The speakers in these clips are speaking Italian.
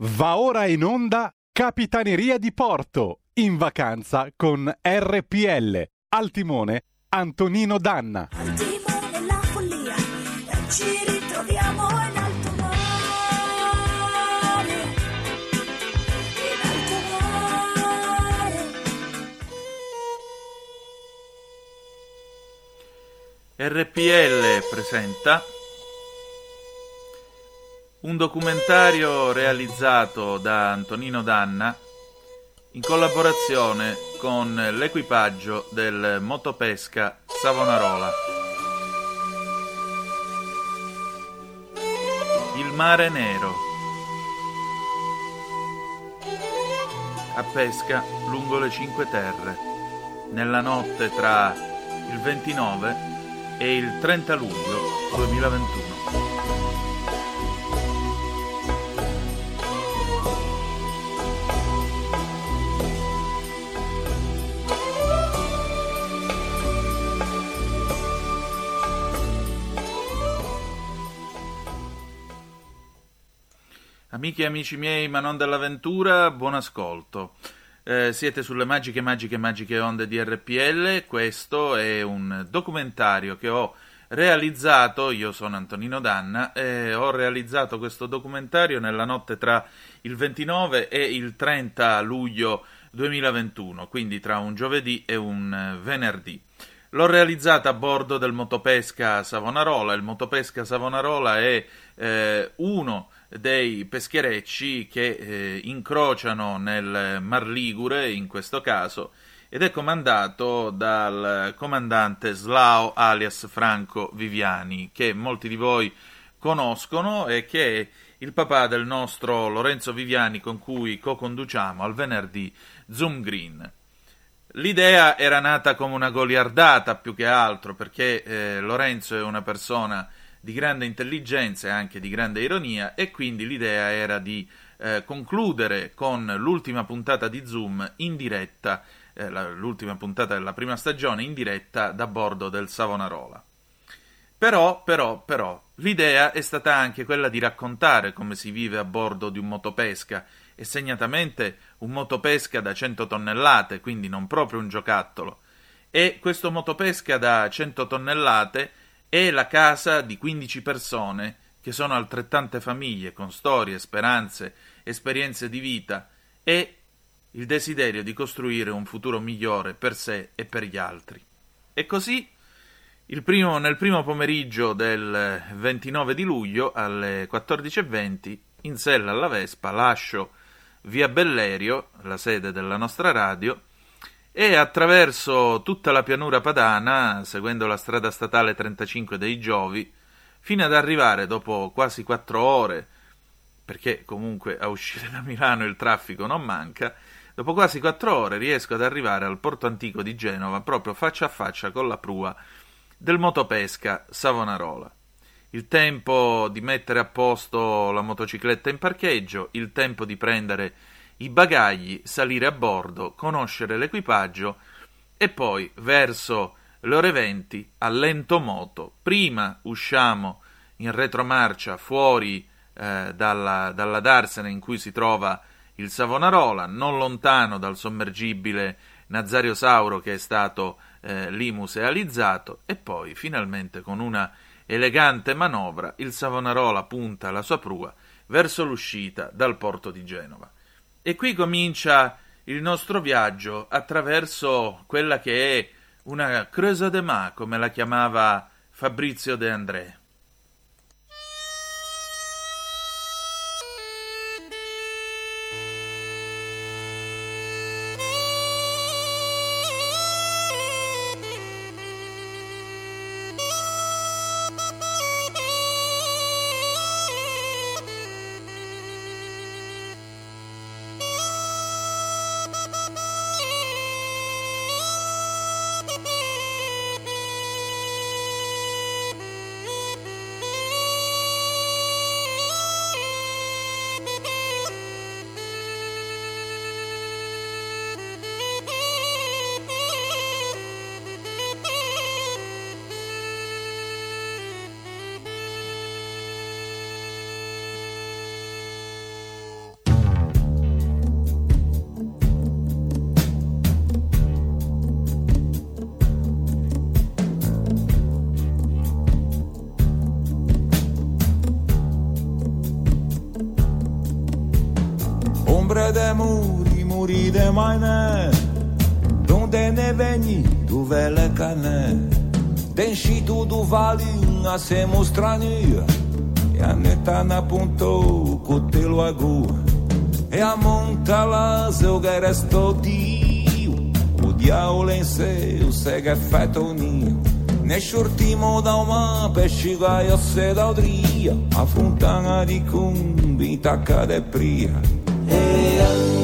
Va ora in onda Capitaneria di Porto, in vacanza con RPL. Al timone Antonino Danna. Al timone la follia, ci ritroviamo in alto mare. In alto mare. RPL presenta un documentario realizzato da Antonino Danna in collaborazione con l'equipaggio del motopesca Savonarola. Il mare nero. A pesca lungo le Cinque Terre, nella notte tra il 29 e il 30 luglio 2021. Amiche e amici miei, ma non dell'avventura, buon ascolto. Eh, siete sulle magiche, magiche, magiche onde di RPL. Questo è un documentario che ho realizzato. Io sono Antonino Danna e ho realizzato questo documentario nella notte tra il 29 e il 30 luglio 2021, quindi tra un giovedì e un venerdì. L'ho realizzata a bordo del motopesca Savonarola. Il motopesca Savonarola è eh, uno dei pescherecci che eh, incrociano nel Mar Ligure, in questo caso, ed è comandato dal comandante Slao alias Franco Viviani, che molti di voi conoscono e che è il papà del nostro Lorenzo Viviani con cui co-conduciamo al venerdì Zoom Green. L'idea era nata come una goliardata più che altro, perché eh, Lorenzo è una persona di grande intelligenza e anche di grande ironia e quindi l'idea era di eh, concludere con l'ultima puntata di Zoom in diretta, eh, la, l'ultima puntata della prima stagione in diretta da bordo del Savonarola. Però, però, però, l'idea è stata anche quella di raccontare come si vive a bordo di un motopesca e segnatamente un motopesca da 100 tonnellate, quindi non proprio un giocattolo. E questo motopesca da 100 tonnellate è la casa di 15 persone che sono altrettante famiglie con storie, speranze, esperienze di vita e il desiderio di costruire un futuro migliore per sé e per gli altri. E così primo, nel primo pomeriggio del 29 di luglio alle 14.20 in sella alla Vespa lascio via Bellerio, la sede della nostra radio, e attraverso tutta la pianura padana, seguendo la strada statale 35 dei Giovi, fino ad arrivare dopo quasi quattro ore, perché comunque a uscire da Milano il traffico non manca, dopo quasi quattro ore riesco ad arrivare al porto antico di Genova proprio faccia a faccia con la prua del motopesca Savonarola. Il tempo di mettere a posto la motocicletta in parcheggio, il tempo di prendere i bagagli, salire a bordo, conoscere l'equipaggio e poi verso le ore 20 a lento moto. Prima usciamo in retromarcia fuori eh, dalla, dalla darsena in cui si trova il Savonarola, non lontano dal sommergibile Nazario Sauro che è stato eh, lì musealizzato e poi finalmente con una elegante manovra il Savonarola punta la sua prua verso l'uscita dal porto di Genova. E qui comincia il nostro viaggio attraverso quella che è una Creuse de Ma, come la chiamava Fabrizio De André. Muri de maine Donde ne veni, tu vele cane Denșitul du valin a se mostrania E a neta na punto cu te E a monta la zeu che resto dio O diavolo in sé, o se che feto nio Ne shurtimo da uma pesciga e se da odria A fontana di cumbi tacca de pria E anda,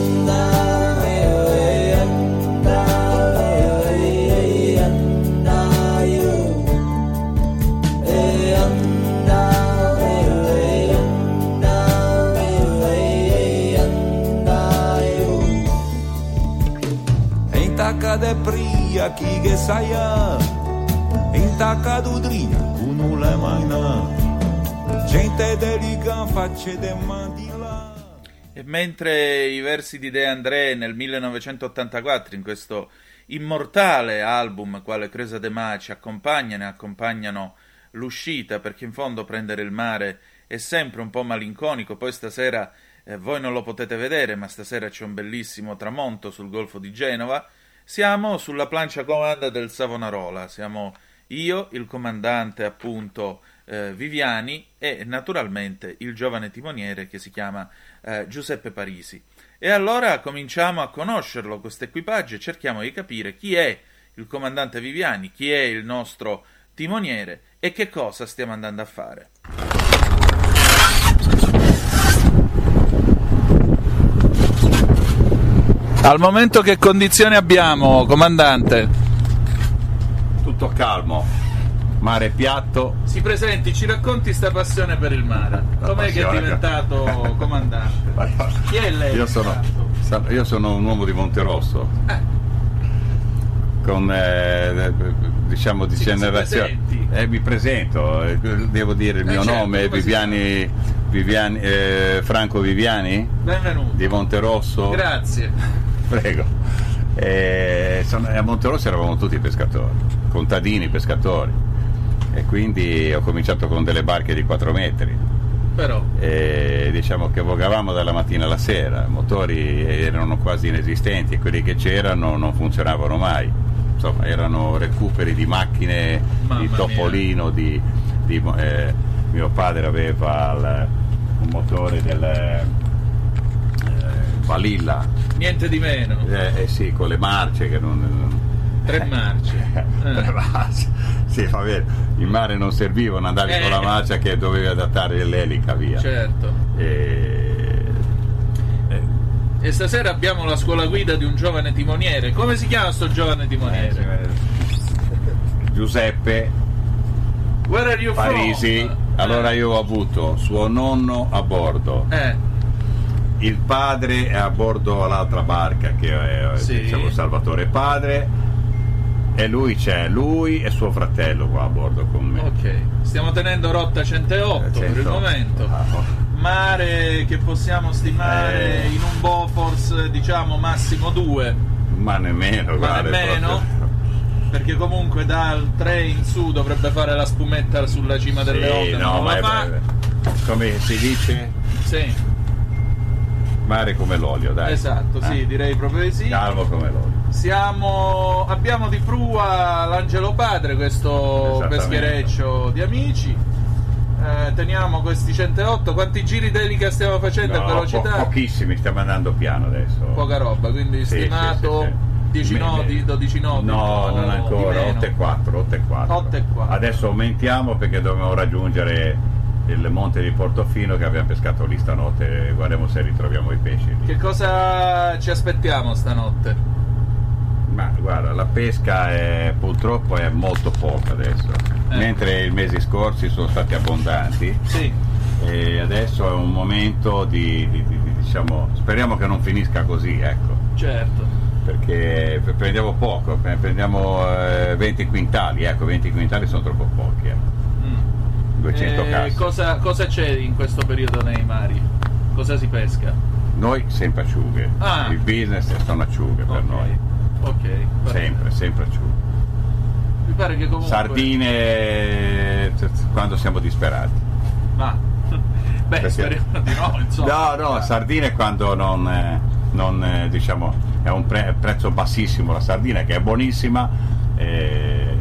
che saia In tacca d'udria con nulla mai Gente delica facce de mandila E mentre i versi di De André nel 1984, in questo immortale album quale Cresa de Ma ci accompagnano e accompagnano l'uscita, perché in fondo prendere il mare è sempre un po' malinconico, poi stasera eh, voi non lo potete vedere, ma stasera c'è un bellissimo tramonto sul Golfo di Genova, siamo sulla plancia comanda del Savonarola, siamo io, il comandante appunto eh, Viviani e naturalmente il giovane timoniere che si chiama eh, Giuseppe Parisi. E allora cominciamo a conoscerlo questo equipaggio e cerchiamo di capire chi è il comandante Viviani, chi è il nostro timoniere e che cosa stiamo andando a fare. Al momento che condizioni abbiamo, comandante? Tutto calmo, mare piatto, Si presenti, ci racconti sta passione per il mare. Com'è che è passione. diventato comandante? Chi è lei? Io sono, io sono un uomo di Monterosso, Eh, con eh, diciamo di si generazione. Eh, mi presento, eh, devo dire il Eh, mio certo, nome Viviani, Viviani- eh, Franco Viviani benvenuto. di Monterosso. Grazie. Prego. Eh, sono- a Monterosso eravamo tutti pescatori, contadini pescatori. E quindi ho cominciato con delle barche di 4 metri. Però, e diciamo che vogavamo dalla mattina alla sera, i motori erano quasi inesistenti e quelli che c'erano non funzionavano mai. Insomma, erano recuperi di macchine Mamma di mia. Topolino, di, di, eh, mio padre aveva il- un motore del eh, Valilla, niente di meno. eh, eh sì, con le marce che non... non- Tre marce. Eh. Sì, va bene. In mare non servivano, andavi Eh. con la marcia che dovevi adattare l'elica via. Certo. E- eh, E stasera abbiamo la scuola guida di un giovane timoniere. Come si chiama sto giovane timoniere? Giuseppe Where are you Parisi. from? Allora Eh. io ho avuto suo nonno a bordo, Eh, il padre è a bordo all'altra barca che è Sì. diciamo Salvatore padre e lui c'è, lui e suo fratello qua a bordo con me. ok. Stiamo tenendo rotta 108 per il 108. momento. Oh. Mare che possiamo stimare Eh. in un Bofors, diciamo massimo 2. Ma nemmeno, Ma guarda, è nemmeno? proprio- Perché comunque dal 3 in su dovrebbe fare la spumetta sulla cima delle Sì, onde, no, ma è- fa. come si dice, Sì, mare come l'olio, dai. esatto, sì, Eh? direi proprio di sì. Calmo come l'olio. Siamo, abbiamo di prua l'Angelo Padre, questo peschereccio di amici. Eh, teniamo questi 108. Quanti giri delica stiamo facendo a No, velocità? po- pochissimi, stiamo andando piano adesso. Poca roba, quindi Sì, stimato sì, sì, sì. 10 Me- nodi, me- 12 nodi. No, o non ancora, meno. 8 e 4, 8 e 4. 8 e 4. Adesso aumentiamo perché dobbiamo raggiungere il monte di Portofino che abbiamo pescato lì stanotte, guardiamo se ritroviamo i pesci. lì. Che cosa ci aspettiamo stanotte? Ma guarda, la pesca è, purtroppo è molto poca adesso, Eh. mentre i mesi scorsi sono stati abbondanti Sì, e adesso è un momento di, di- di- di- diciamo, speriamo che non finisca così, ecco. certo. perché prendiamo poco, pre- prendiamo eh, 20 quintali, ecco 20 quintali sono troppo pochi, ecco. Mm. 200 Eh, casse. cosa, cosa c'è in questo periodo nei mari? Cosa si pesca? Noi sempre acciughe, Ah. il business sono acciughe per Ok, noi, Ok, sempre, sempre acciughe. Mi pare che comunque... Sardine eh, quando siamo disperati. Ma Beh, Perché- speriamo di no, insomma. No, no, sardine quando non, eh, non, eh, diciamo, è un pre- prezzo bassissimo la sardina che è buonissima eh,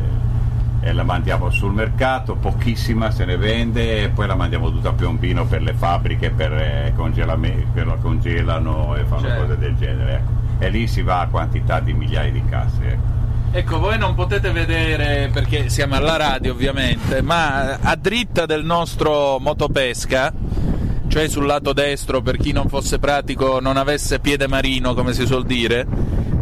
e la mandiamo sul mercato, pochissima se ne vende e poi la mandiamo tutta a Piombino per le fabbriche per, eh, congelame- che la congelano e fanno Certo. cose del genere. ecco. E lì si va a quantità di migliaia di casse. ecco. Ecco, voi non potete vedere perché siamo alla radio ovviamente, ma a dritta del nostro motopesca, cioè sul lato destro per chi non fosse pratico, non avesse piede marino come si suol dire,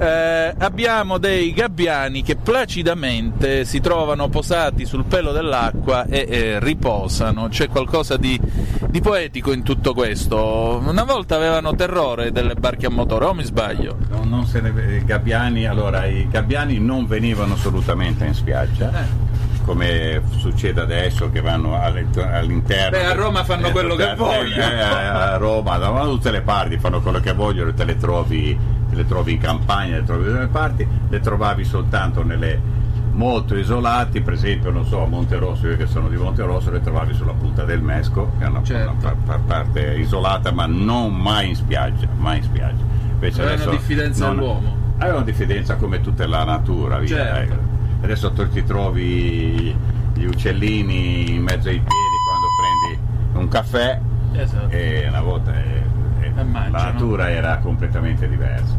eh, abbiamo dei gabbiani che placidamente si trovano posati sul pelo dell'acqua e eh, riposano. C'è qualcosa di, di poetico in tutto questo. Una volta avevano terrore delle barche a motore, o mi sbaglio? Se ne, i gabbiani, allora, i gabbiani non venivano assolutamente in spiaggia. Eh. Come succede adesso che vanno all'interno. Beh, a Roma fanno eh, quello che eh, vogliono. eh, a Roma, da tutte le parti fanno quello che vogliono, te le trovi, te le trovi in campagna, le trovi da tutte le parti, le trovavi soltanto nelle molto isolati, per esempio, non so, a Monterosso, io che sono di Monterosso, le trovavi sulla punta del Mesco, che è una, Certo. una par- par- parte isolata, ma non mai in spiaggia, mai in spiaggia. Invece Avevano adesso diffidenza non- dell'uomo. Avevano diffidenza come tutta la natura, via. Certo. ecco. Adesso tu ti trovi gli uccellini in mezzo ai piedi quando prendi un caffè Esatto. e una volta E mangiano. la natura era completamente diversa.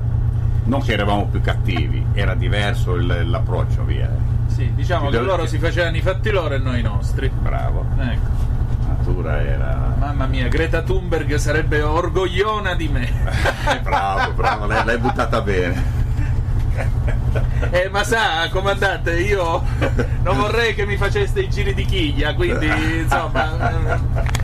Non che eravamo più cattivi, era diverso il- l'approccio, via. Sì, diciamo che loro si facevano i fatti loro e noi i nostri. Bravo. Ecco. La natura era. Mamma mia, Greta Thunberg sarebbe orgogliona di me. bravo, bravo, l'hai, l'hai buttata bene. Eh, ma sa, comandante, io non vorrei che mi faceste i giri di chiglia, quindi insomma,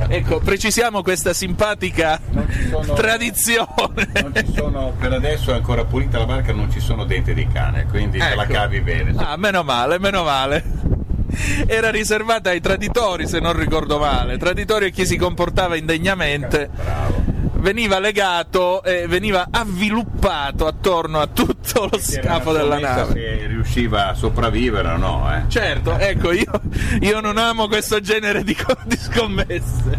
ecco, precisiamo questa simpatica Non sono- tradizione. Non ci sono, per adesso è ancora pulita la barca, non ci sono denti di cane, quindi te la Ecco. cavi bene. Ah, meno male, meno male. Era riservata ai traditori, se non ricordo male. Traditori e chi si comportava indegnamente. Bravo. Veniva legato e veniva avviluppato attorno a tutto lo scafo della nave. Se riusciva a sopravvivere o no, eh. Certo, ecco, io, io non amo questo genere di, di scommesse.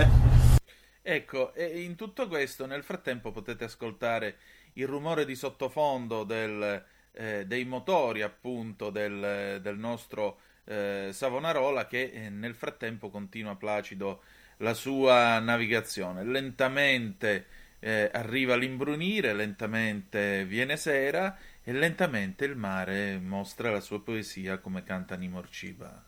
ecco, e in tutto questo, nel frattempo potete ascoltare il rumore di sottofondo del, eh, dei motori, appunto, del, del nostro eh, Savonarola che eh, nel frattempo continua placido la sua navigazione. Lentamente eh, arriva l'imbrunire, lentamente viene sera e lentamente il mare mostra la sua poesia come canta Nimorciba. Flocking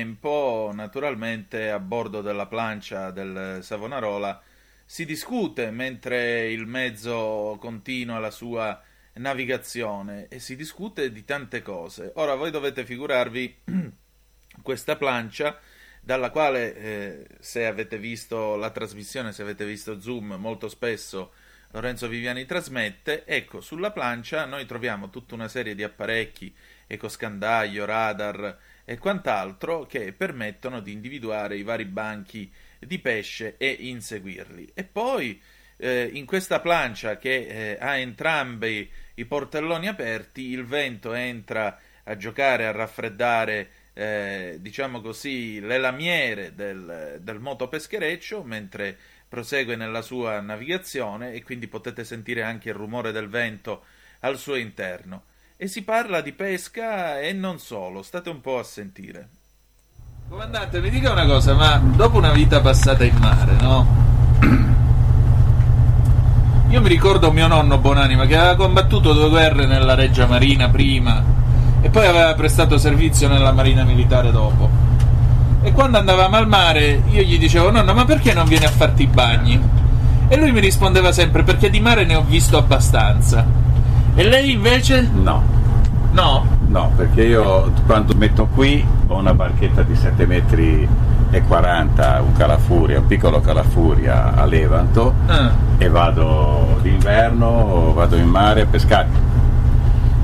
frattempo, naturalmente, a bordo della plancia del Savonarola si discute mentre il mezzo continua la sua navigazione e si discute di tante cose. Ora voi dovete figurarvi questa plancia dalla quale, eh, se avete visto la trasmissione, se avete visto Zoom, molto spesso Lorenzo Viviani trasmette. Ecco, sulla plancia noi troviamo tutta una serie di apparecchi, ecoscandaglio, radar e quant'altro che permettono di individuare i vari banchi di pesce e inseguirli. E poi eh, in questa plancia che eh, ha entrambi i portelloni aperti, il vento entra a giocare, a raffreddare, eh, diciamo così, le lamiere del, del motopeschereccio mentre prosegue nella sua navigazione e quindi potete sentire anche il rumore del vento al suo interno. E si parla di pesca e non solo, state un po' a sentire. Comandante, mi dica una cosa, ma dopo una vita passata in mare, no? Io mi ricordo mio nonno Bonanima che aveva combattuto due guerre nella Reggia Marina prima e poi aveva prestato servizio nella Marina Militare dopo. E quando andavamo al mare io gli dicevo nonno ma perché non vieni a farti i bagni? E lui mi rispondeva sempre perché di mare ne ho visto abbastanza. E lei invece? No, No? no, perché io quando metto qui ho una barchetta di 7 metri e 40, un calafuria, un piccolo calafuria a Levanto Ah. e vado d'inverno, vado in mare a pescare.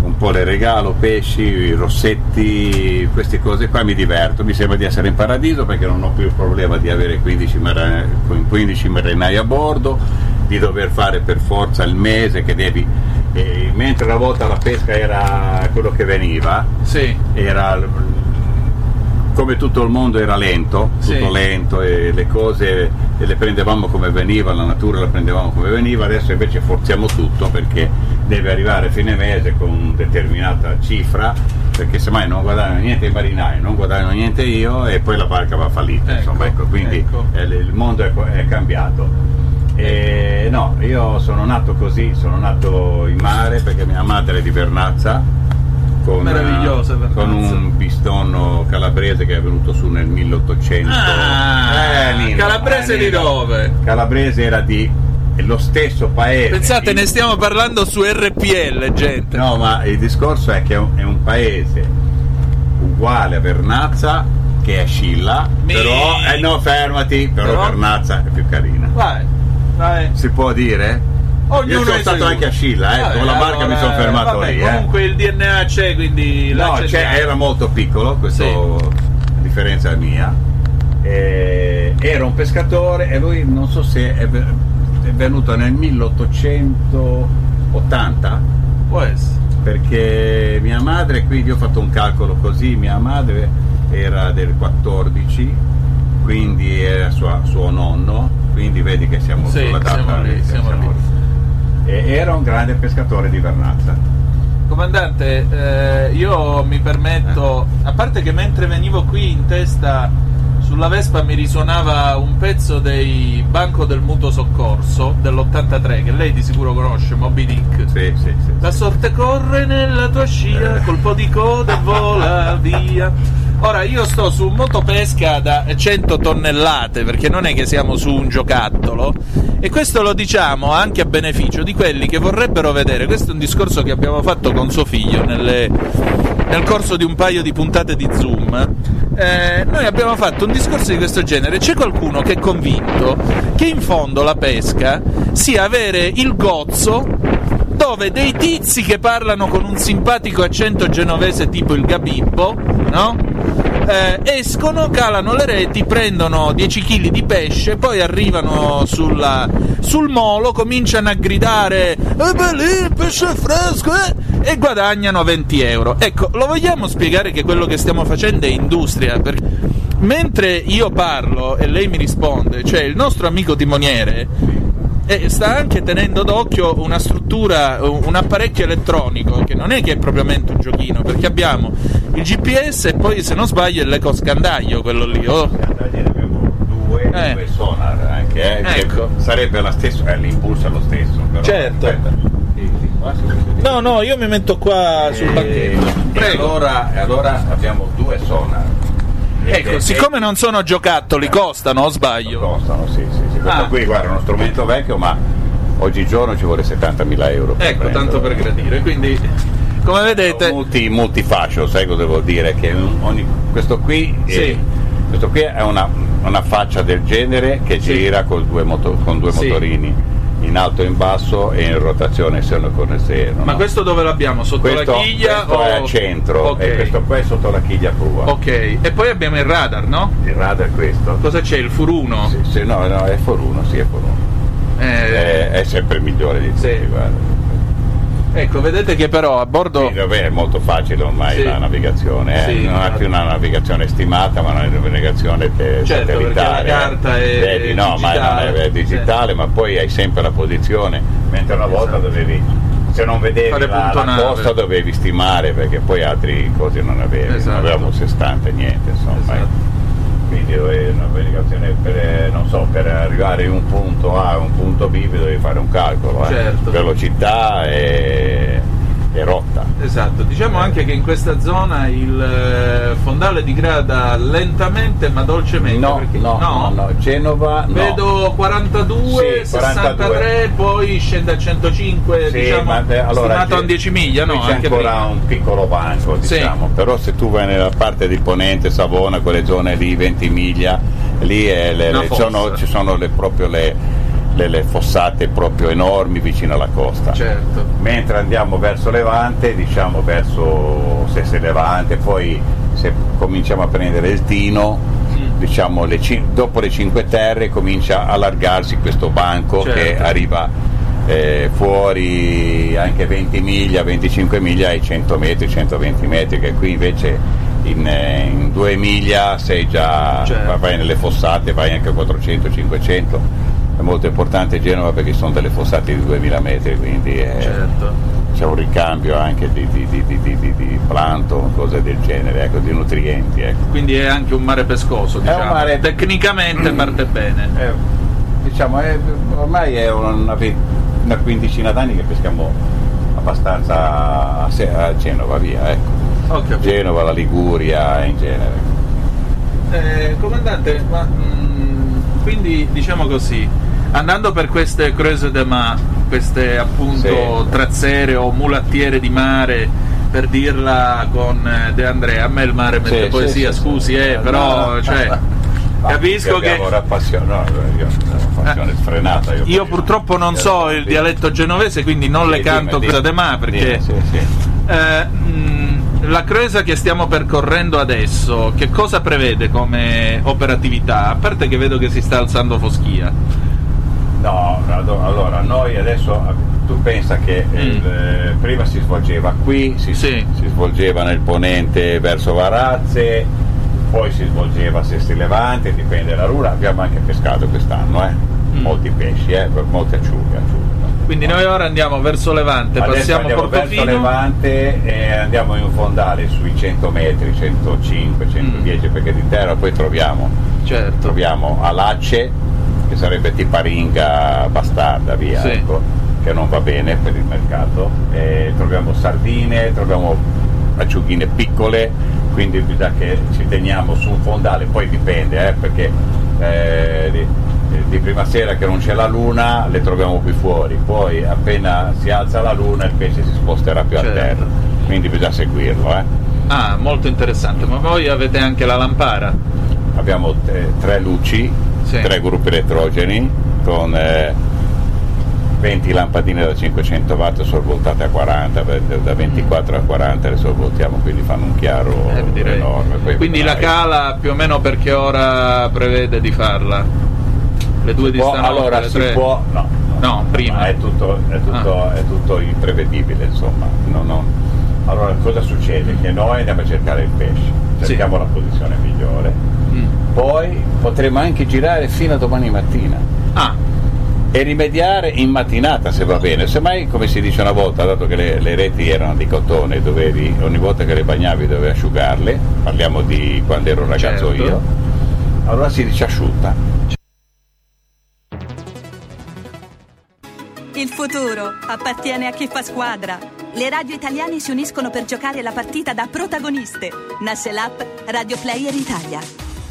Un po' le regalo, pesci, rossetti, queste cose qua mi diverto, mi sembra di essere in paradiso perché non ho più il problema di avere 15, mara- 15 marinai a bordo, di dover fare per forza il mese che devi... eh, mentre una volta la pesca era quello che veniva, Sì. era come tutto il mondo era lento, tutto Sì. lento e le cose le prendevamo come veniva, la natura la prendevamo come veniva, adesso invece forziamo tutto perché deve arrivare a fine mese con una determinata cifra, perché semmai non guadagnano niente i marinai, non guadagno niente io e poi la barca va fallita, Ecco, insomma, ecco, quindi ecco. il mondo è, è cambiato. E no, io sono nato così, sono nato in mare perché mia madre è di Vernazza con, Meravigliosa eh, Vernazza. con un bistonno calabrese che è venuto su nel 1800. Ah, Eh, Nino, calabrese eh, di dove? Calabrese era di lo stesso paese. Pensate, Il- ne stiamo parlando su RPL, gente. No, ma il discorso è che è un, è un paese uguale a Vernazza che è Scilla, Mi- però eh no, fermati, però, Però? Vernazza è più carina. Vai, vai. Si può dire? Ognuno Io sono stato anche a. Scilla, eh, Vabbè, con la barca allora, mi sono fermato vabbè, lì. eh. Comunque il DNA c'è, quindi No, c'è era molto piccolo, questo a differenza mia. E era un pescatore e lui non so se è, è venuto nel 1880 Può essere. perché mia madre, quindi ho fatto un calcolo così, mia madre era del 14, quindi era sua- suo nonno, quindi vedi che siamo Sì, sulla data siamo lì, lì, siamo lì. E era un grande pescatore di Vernazza. Comandante, eh, io mi permetto, a parte che mentre venivo qui in testa sulla Vespa mi risuonava un pezzo dei Banco del Mutuo Soccorso dell'83, che lei di sicuro conosce, Moby Dick. Sì, sì, sì. La sorte corre nella tua scia, colpo di coda vola via. Ora io sto su motopesca da 100 tonnellate, perché non è che siamo su un giocattolo, e questo lo diciamo anche a beneficio di quelli che vorrebbero vedere. Questo è un discorso che abbiamo fatto con suo figlio nelle- nel corso di un paio di puntate di Zoom. Eh, noi abbiamo fatto un discorso di questo genere. C'è qualcuno che è convinto che in fondo la pesca sia avere il gozzo dove dei tizi che parlano con un simpatico accento genovese tipo il Gabibbo, no? Eh, escono, calano le reti, prendono 10 kg di pesce, poi arrivano sulla- sul molo, cominciano a gridare "Eh beh lì pesce fresco eh!" e guadagnano 20 euro. Ecco, lo vogliamo spiegare che quello che stiamo facendo è industria? Perché mentre io parlo e lei mi risponde, cioè il nostro amico timoniere e sta anche tenendo d'occhio una struttura, un apparecchio elettronico che non è che è propriamente un giochino, perché abbiamo il GPS e poi se non sbaglio è l'ecoscandaglio quello lì. oh. Due, Eh. due sonar anche, eh, Ecco. sarebbe la stessa, eh, l'impulso è lo stesso. Però, Certo. aspetta. No, no, io mi metto qua sul E- banchetto. E Prego. allora, e allora abbiamo due sonar. Ecco, è- siccome non sono giocattoli, costano o sbaglio? costano, sì, sì. Questo Ah. qui guarda, è uno strumento vecchio, ma oggigiorno ci vuole 70.000 euro. Ecco, tanto per gradire. Quindi, come vedete, Multi, multifascio, sai cosa devo dire? Che ogni- questo qui, è, Sì. questo qui è una, una faccia del genere che Sì. gira con due, moto- con due Sì. motorini in alto e in basso e in rotazione se uno con esterno. ma no? questo dove l'abbiamo? Sotto questo, la chiglia questo o è al centro Ok. e questo qua è sotto la chiglia prua. Ok, e poi abbiamo il radar, no? Il radar è questo. Cosa c'è? Il furuno? Sì, sì, no, no, è for uno, sì, è for uno. Eh, è, è sempre migliore di tutti, Sì. guarda. Ecco, vedete che però a bordo... Sì, è molto facile ormai Sì. la navigazione, eh. Sì, non è più una navigazione stimata, ma una navigazione te- Certo, satellitare. la carta è Vedi, no, ma digitale. non è digitale, ma poi hai sempre la posizione, mentre una volta Esatto. dovevi, se non vedevi Fare la, la costa dovevi stimare perché poi altri cose non avevi, Esatto. non avevamo sestante, niente, insomma. Esatto. Quindi dovevi una navigazione per, eh, non so, per arrivare in un punto A a un punto B dovevi fare un calcolo, eh. Certo. velocità e, e rotta. Esatto, diciamo anche che in questa zona il eh, fondale digrada lentamente ma dolcemente. No, perché- no, no, no, Genova no. Vedo 42, Sì, 42. 63, poi scende a 105, Sì, diciamo, ma, beh, allora, a c'è- 10 miglia, no? c'è Anche ancora prima. un piccolo banco, Sì. diciamo, però se tu vai nella parte di Ponente, Savona, quelle zone lì, 20 miglia, lì è le- le- sono- ci sono le, proprio le, le- le fossate proprio enormi vicino alla costa. Certo. Mentre andiamo verso Levante, diciamo verso Sesse Levante, poi se cominciamo a prendere il Tino, Mm. diciamo le dopo le Cinque Terre comincia a allargarsi questo banco Certo. che arriva eh, fuori anche 20 miglia, 25 miglia ai 100 metri, 120 metri, che qui invece in, eh, in due miglia sei già, Certo. vai nelle fossate, vai anche a 400, 500. È molto importante Genova perché sono delle fossate di 2000 metri, quindi è- Certo. c'è un ricambio anche di, di, di, di, di, di- di plancton, cose del genere, ecco, di nutrienti. Ecco. Quindi è anche un mare pescoso, un diciamo. mare- Tecnicamente parte bene. Eh, diciamo, è- ormai è una, una quindicina d'anni che peschiamo abbastanza a, a Genova, via. Ecco. Capito. Genova, la Liguria in genere. Eh, comandante, ma mm, quindi diciamo così, andando per queste creuse de ma, queste appunto Sì. trazzere o mulattiere di mare, per dirla con eh, De Andrea, a me il mare mette Sì, poesia, sì, scusi, eh, però No. cioè, Ma capisco che... una passione, no, io passione sfrenata. Io poi- purtroppo non so il dialetto genovese, quindi non le canto cosa de ma perché eh, mh, la cresa che stiamo percorrendo adesso, che cosa prevede come operatività? A parte che vedo che si sta alzando foschia. No, allora noi adesso tu pensa che Mm. il, eh, prima si svolgeva qui, si, Sì. si svolgeva nel ponente verso Varazze, poi si svolgeva a Sesti Levante, dipende dalla rura, abbiamo anche pescato quest'anno, eh? Mm. molti pesci, eh? molte acciughe. acciughe. Quindi noi ora andiamo verso Levante, Adesso passiamo andiamo verso Portofino. Levante e andiamo in un fondale sui 100 metri, 105, 110 perché di terra poi troviamo Certo. troviamo Alacce, che sarebbe tiparinga bastarda, via, Sì. ecco, che non va bene per il mercato. E troviamo sardine, troviamo acciughine piccole, quindi bisogna che ci teniamo su un fondale, poi dipende, eh, perché eh, di, di prima sera che non c'è la luna le troviamo qui fuori, poi appena si alza la luna il pesce si sposterà più Certo. a terra, quindi bisogna seguirlo. eh. Ah, molto interessante, ma voi avete anche la lampara. Abbiamo eh, tre luci, Sì. tre gruppi elettrogeni con eh, 20 lampadine da 500 watt sorvoltate a 40, per- da 24 a 40 le sorvoltiamo, quindi fanno un chiaro Eh, enorme. Poi Quindi la cala più o meno per che ora prevede di farla? Le due di stanotte, allora si tre? può, no, No, prima. ma è tutto, è tutto, Ah. è tutto imprevedibile, insomma. non- non- Allora cosa succede? Che noi andiamo a cercare il pesce, Sì. cerchiamo la posizione migliore, Mm. poi potremo anche girare fino a domani mattina. Ah, e rimediare in mattinata se va bene. Semmai, come si dice una volta, dato che le, le reti erano di cotone, dovevi, ogni volta che le bagnavi dovevi asciugarle, parliamo di quando ero ragazzo Certo. io, allora si dice asciutta. Il futuro appartiene a chi fa squadra. Le radio italiane si uniscono per giocare la partita da protagoniste. Nasce l'app Radio Player Italia.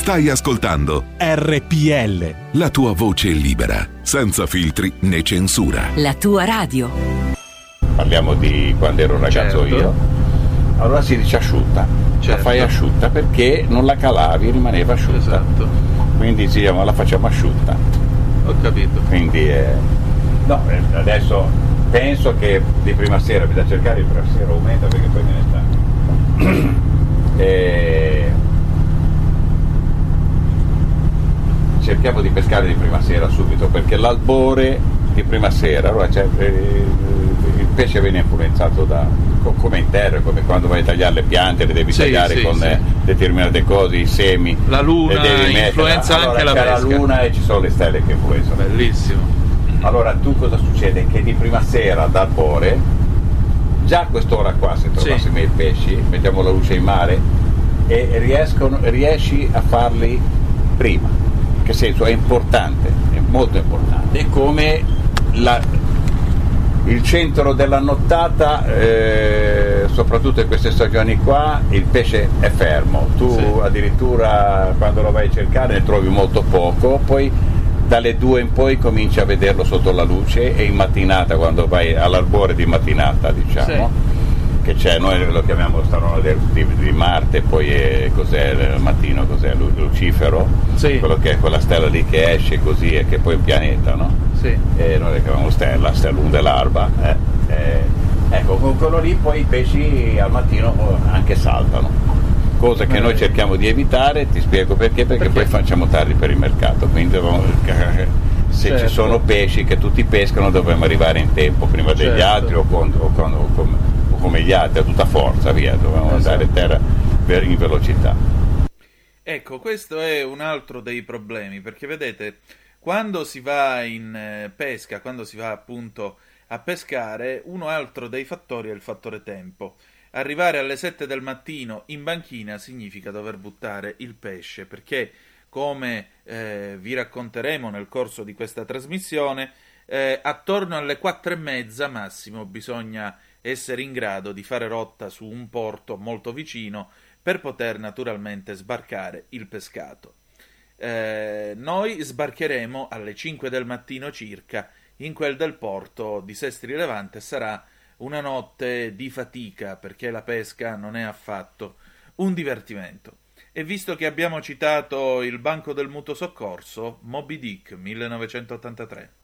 Stai ascoltando RPL. la tua voce libera, senza filtri né censura. La tua radio. Parliamo di quando ero ragazzo Certo. io. Allora si dice asciutta. Certo. La fai asciutta perché non la calavi, rimaneva asciutta. Esatto. Quindi diciamo la facciamo asciutta. Ho capito. Quindi eh, no, eh, adesso penso che di prima sera bisogna cercare di prima sera aumenta perché poi me ne sta. Eh, cerchiamo di pescare di prima sera subito perché l'albore di prima sera allora eh, il pesce viene influenzato da co- come in terra come quando vai a tagliare le piante le devi Sì, tagliare sì, con sì. eh, determinate cose i semi La luna influenza Allora, anche la pesca. la luna e ci sono le stelle che influenzano Bellissimo. allora tu cosa succede? Che di prima sera d'albore, già a quest'ora qua se trovassimo i pesci, mettiamo la luce in mare e riescono- riesci a farli prima. Che senso? È importante, è molto importante. È come la- il centro della nottata, eh, soprattutto in queste stagioni qua, il pesce è fermo. Tu Sì. addirittura quando lo vai a cercare ne trovi molto poco, poi dalle due in poi cominci a vederlo sotto la luce e in mattinata quando vai all'arbore di mattinata diciamo che c'è, noi lo chiamiamo starono del- di, di Marte, poi è, cos'è il mattino, cos'è Lu- Lucifero, Sì. quello che è quella stella lì che esce così e che poi è un pianeta, no? Sì. E noi la chiamiamo stella, stellum dell'alba. eh. Eh, ecco, con quello lì poi i pesci al mattino oh, anche saltano. Cosa che Eh. noi cerchiamo di evitare, ti spiego perché, perché, poi facciamo tardi per il mercato, quindi se Certo. ci sono pesci che tutti pescano dobbiamo arrivare in tempo prima degli Certo. altri o, con- o con- o o come gli altri, a tutta forza, via, dobbiamo Esatto. andare a terra per- in velocità. Ecco, questo è un altro dei problemi, perché vedete, quando si va in eh, pesca, quando si va appunto a pescare, uno altro dei fattori è il fattore tempo. Arrivare alle 7 del mattino in banchina significa dover buttare il pesce, perché come eh, vi racconteremo nel corso di questa trasmissione, eh, attorno alle 4 e mezza massimo bisogna essere in grado di fare rotta su un porto molto vicino per poter naturalmente sbarcare il pescato. Eh, noi sbarcheremo alle 5 del mattino circa in quel del porto di Sestri Levante sarà una notte di fatica perché la pesca non è affatto un divertimento. E visto che abbiamo citato il Banco del Mutuo Soccorso, Moby Dick 1983.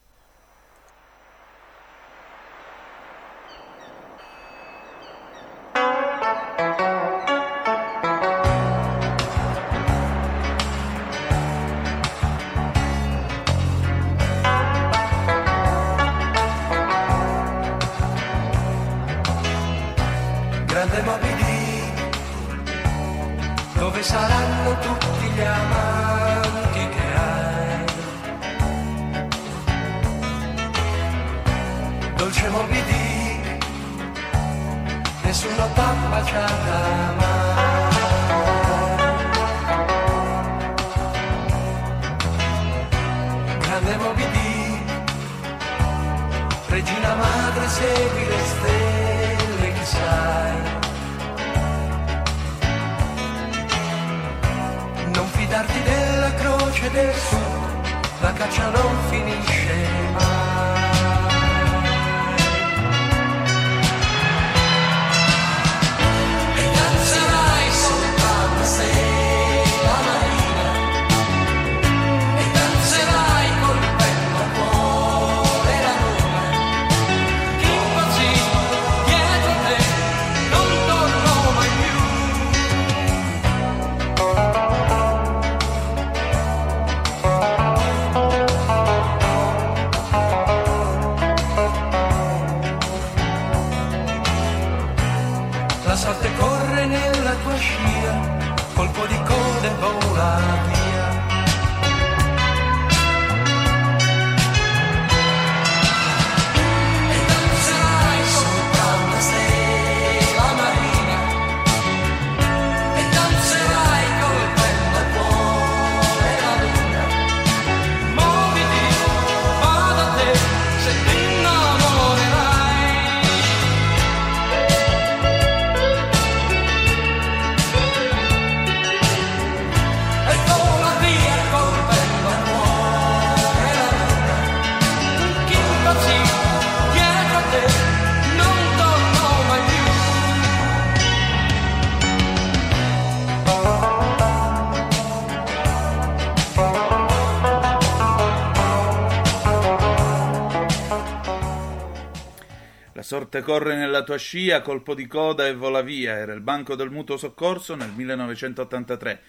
Sorte corre nella tua scia, colpo di coda e vola via. Era il banco del mutuo soccorso nel 1983.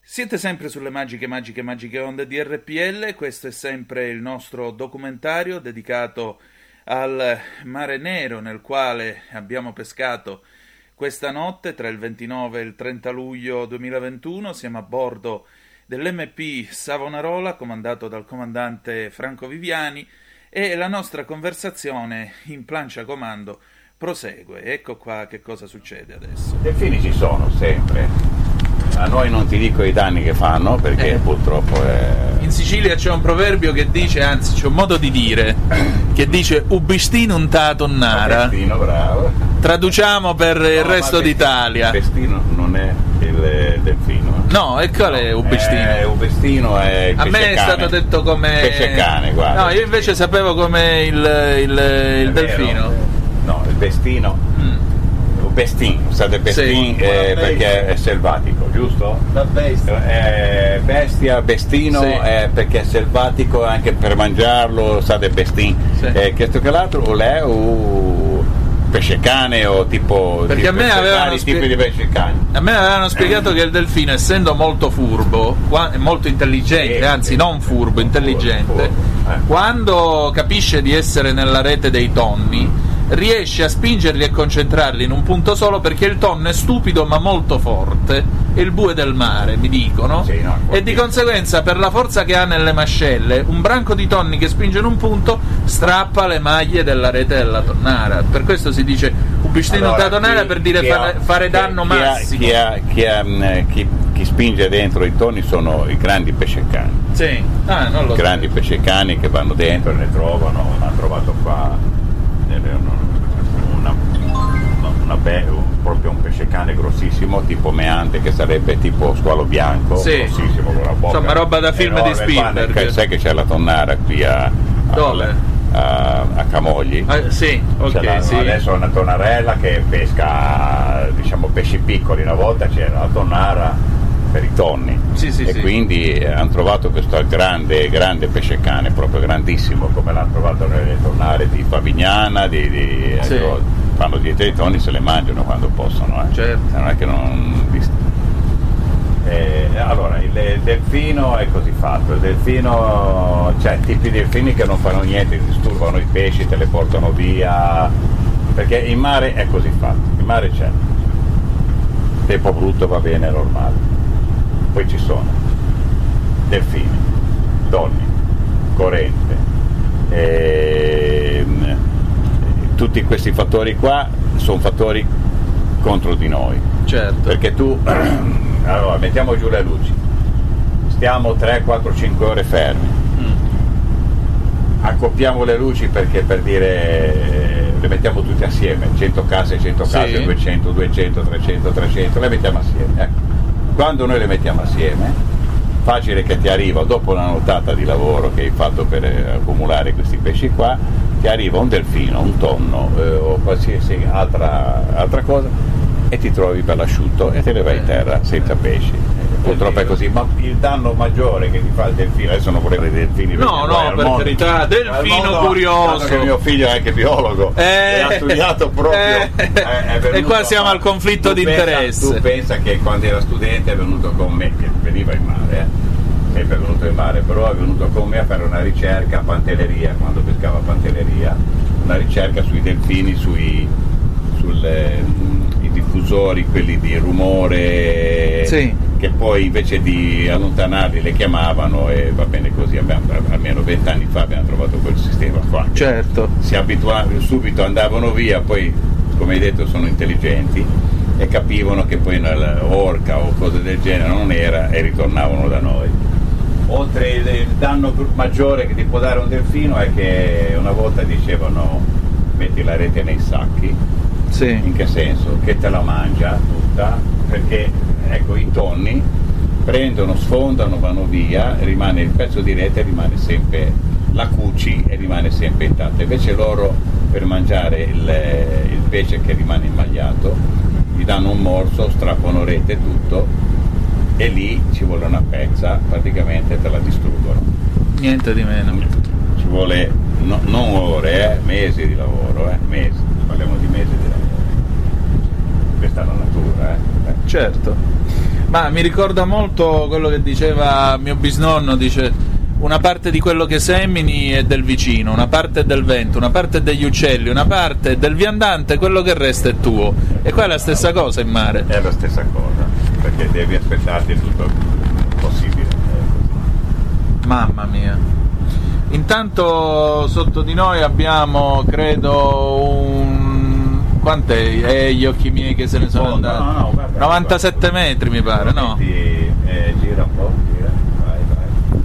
Siete sempre sulle magiche, magiche, magiche onde di RPL. Questo è sempre il nostro documentario dedicato al Mare Nero, nel quale abbiamo pescato questa notte tra il 29 e il 30 luglio 2021. Siamo a bordo dell'MP Savonarola, comandato dal comandante Franco Viviani, e la nostra conversazione in plancia comando prosegue. Ecco qua che cosa succede adesso. Delfini ci sono sempre. A noi non ti dico i danni che fanno perché Eh. purtroppo è... In Sicilia c'è un proverbio che dice, anzi c'è un modo di dire, che dice ubistino un tonnara. Bestino, bravo. Traduciamo per il No, ma resto il d'Italia. Bestino non è il eh, delfino. No, e qual è ubistino? Eh, ubestino è A me è stato detto come. Pesce cane, guarda. No, io invece sapevo come il, il- il delfino. No, il bestino. Mm. Bestin, state bestin Sì. eh, perché è selvatico, giusto? La bestia. Eh, bestia, bestino Sì. eh, perché è selvatico anche per mangiarlo, state bestin. Sì. Eh, questo che l'altro o l'è o pesce cane o tipo Perché tipo a me vari avevano spie- tipi di pesce cane. A me avevano spiegato che il delfino, essendo molto furbo, molto intelligente, Sì, anzi sì. non furbo, intelligente, Furbo, eh. quando capisce di essere nella rete dei tonni, riesce a spingerli e concentrarli in un punto solo perché il tonno è stupido ma molto forte, è il bue del mare, mi dicono, Sì, no, e di conseguenza per la forza che ha nelle mascelle, un branco di tonni che spinge in un punto strappa le maglie della rete della tonnara. Per questo si dice ubistino Allora, da tonnara per dire fare, ha- fare danno chi massimo. Chi, ha- chi ha, mh, chi- chi spinge dentro i tonni sono i grandi pescecani. Sì, ah, non lo so. grandi pescecani che vanno dentro e ne trovano, hanno trovato qua una, be- un- proprio un pescecane grossissimo tipo meante che sarebbe tipo squalo bianco, Sì. grossissimo con la bocca. Insomma, roba da film di. Spielberg. Qua- Sai che c'è la tonnara qui a, a- a, a Camogli. Ah, sì, ok, C'è la- sì. Adesso è una tonnarella che pesca diciamo pesci piccoli, una volta c'era la tonnara per i tonni Sì, sì, e sì. quindi eh, hanno trovato questo grande, grande pesce cane, proprio grandissimo, come l'hanno trovato nelle tonnare di Favignana, di, di- ecco, fanno dietro i tonni, se le mangiano quando possono, eh. Certo. non è che non... Eh, allora, il, delfino è così fatto, il delfino, c'è tipi di delfini che non fanno niente, disturbano i pesci, te le portano via, perché in mare è così fatto, in mare c'è, tempo brutto va bene, è normale, poi ci sono delfini, donni, corrente, ehm, tutti questi fattori qua sono fattori contro di noi Certo. perché tu allora mettiamo giù le luci stiamo 3 4 5 ore fermi Mm. accoppiamo le luci perché per dire le mettiamo tutte assieme 100 case 100 Sì. case 200 200 300 300 le mettiamo assieme ecco. quando noi le mettiamo assieme facile che ti arriva dopo una nottata di lavoro che hai fatto per eh, accumulare questi pesci qua ti arriva un delfino un tonno eh, o qualsiasi altra, altra cosa e ti trovi per l'asciutto e te ne vai in terra senza pesci. Eh, Purtroppo è così, ma il danno maggiore che ti fa il delfino, adesso non vorrei i delfini No, no, per mondo- carità, delfino mondo, curioso. che mio figlio è anche biologo Eh, e ha studiato proprio. eh, è- è venuto e qua siamo al conflitto di interesse. Tu pensa che quando era studente è venuto con me, che veniva in mare, sempre venuto in mare, però è venuto con me a fare una ricerca a Pantelleria, quando pescava a Pantelleria, una ricerca sui delfini, sui i diffusori, quelli di rumore, Sì. che poi invece di allontanarli le chiamavano e va bene così, abbiamo, almeno vent'anni fa abbiamo trovato quel sistema qua. Certo. Si abituavano, subito andavano via, poi come hai detto sono intelligenti e capivano che poi una orca o cose del genere non era e ritornavano da noi. Oltre il, danno maggiore che ti può dare un delfino è che una volta dicevano metti la rete nei sacchi, Sì. in che senso? Che te la mangia tutta, perché ecco i tonni prendono, sfondano, vanno via, rimane il pezzo di rete rimane sempre, la cuci e rimane sempre intatta. Invece loro per mangiare il, il pesce che rimane immagliato gli danno un morso, strappano rete e tutto e lì ci vuole una pezza, praticamente te la distruggono. Niente di meno. Ci vuole no, non ore, eh, mesi di lavoro, eh, mesi, parliamo di mesi di lavoro. Questa è la natura, eh. Certo. Ma mi ricorda molto quello che diceva mio bisnonno, dice una parte di quello che semini è del vicino, una parte è del vento, una parte è degli uccelli, una parte è del viandante, quello che resta è tuo. E qua è la stessa cosa in mare. È la stessa cosa perché devi aspettarti tutto il possibile. Mamma mia. Intanto sotto di noi abbiamo, credo, un... Quant'è? Eh, gli occhi miei che se ne sono Oh, andati. no, no, guarda, 97 metri mi pare, no? Metti, eh, gira un po', gira, vai, vai.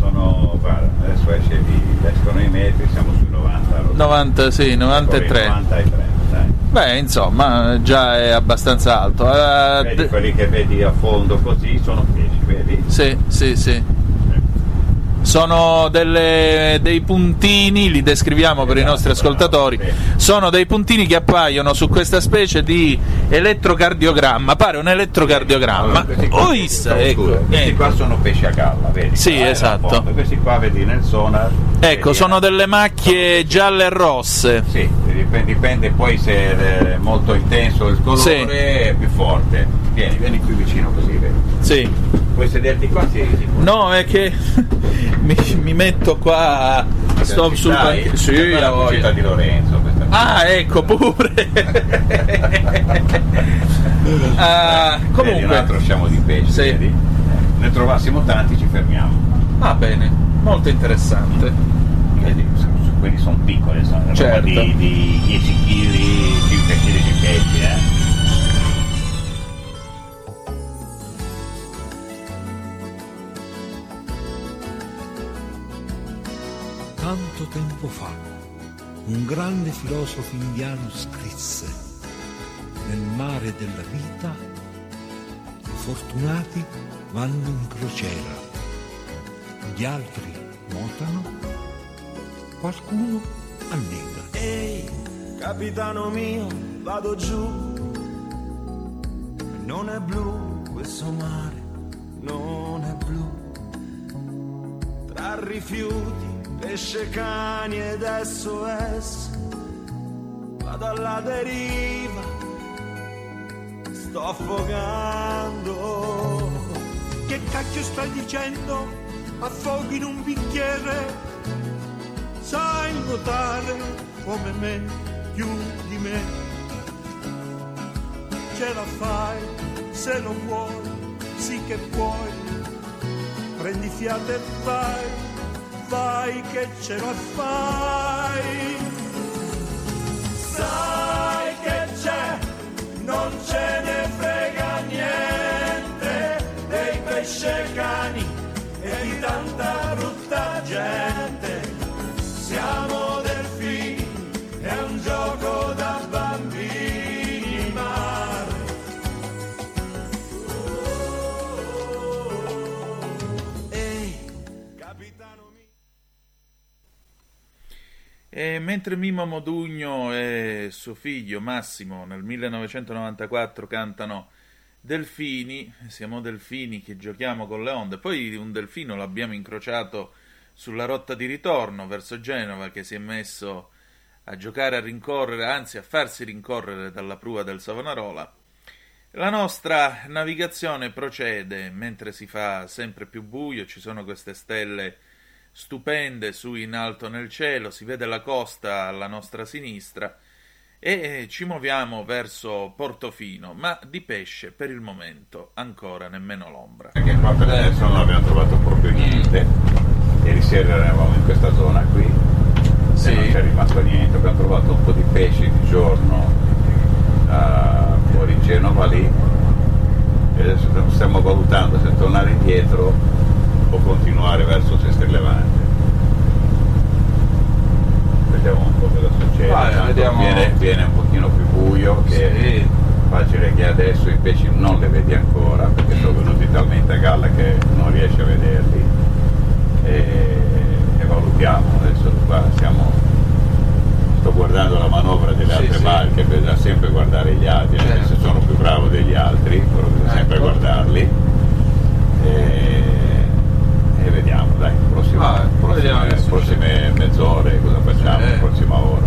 Sono, guarda, adesso esce di, escono i metri, siamo sui 90. lo so. 90, sì, 93. 93, dai. Beh, insomma, già è abbastanza alto. Eh, Vedi, d- quelli che vedi a fondo così sono pesci, vedi? Sì, sì, sì. Sono delle- dei puntini, li descriviamo per i nostri ascoltatori. Sono dei puntini che appaiono su questa specie di elettrocardiogramma. Pare un elettrocardiogramma. Allora, questi qua- Oh, issa, ecco. questi ecco. qua sono pesci a galla, vedi? Sì, è esatto. Questi qua vedi nel sonar. Ecco, sono eh. delle macchie gialle e rosse. Sì, dipende, dipende poi se è molto intenso il colore Sì. è più forte. Vieni, vieni qui vicino così, vedi? Sì. Puoi sederti qua? Sì, sì. No, è che mi, mi metto qua. Sto Ci sul banco. Sì, la a voglia. di Lorenzo. Ah, ecco pure. Ah, Vedi un comunque, altro sciamo di pesce, Sì. vedi? Ne trovassimo tanti, ci fermiamo. va bene, molto interessante. Vedi, quelli sono piccoli, sono Certo. di, di 10 kg, 5 kg di pesci, eh. Tanto tempo fa, un grande filosofo indiano scrisse, nel mare della vita, i fortunati vanno in crociera, gli altri nuotano, qualcuno annega. Ehi, capitano mio, vado giù. Non è blu questo mare, non è blu. Tra rifiuti, pesce, cani ed SOS. Vado alla deriva, sto affogando. Che cacchio stai dicendo? Affoghi in un bicchiere? Sai nuotare come me, più di me. Ce la fai se lo vuoi, sì che puoi. Prendi fiato e vai, vai che ce la fai. Sai che c'è, non ce ne frega E mentre Mimo Modugno e suo figlio Massimo nel 1994 cantano Delfini, siamo delfini che giochiamo con le onde, poi un delfino l'abbiamo incrociato sulla rotta di ritorno verso Genova che si è messo a giocare a rincorrere, anzi a farsi rincorrere dalla prua del Savonarola. La nostra navigazione procede mentre si fa sempre più buio, ci sono queste stelle stupende su in alto nel cielo, si vede la costa alla nostra sinistra e ci muoviamo verso Portofino, ma di pesce per il momento ancora nemmeno l'ombra. Perché qua per adesso non abbiamo trovato proprio niente. Ieri sera eravamo in questa zona qui Sì. e non c'è rimasto niente. Abbiamo trovato un po' di pesci di giorno ah, fuori Genova lì e adesso stiamo valutando se tornare indietro o continuare verso Sestri Levante. Vediamo un po' cosa succede. Tanto vediamo. Viene, viene un pochino più buio che Sì. facile che adesso i pesci non li vedi ancora perché sono venuti talmente a galla che non riesci a vederli e, e valutiamo adesso qua siamo sto guardando la manovra delle Sì, altre sì. barche bisogna sempre guardare gli altri Certo. se sono più bravo degli altri però bisogna sempre Ecco. guardarli e, dai prossima, Vai, prossime, mezz'ore cosa facciamo Eh. prossima ora.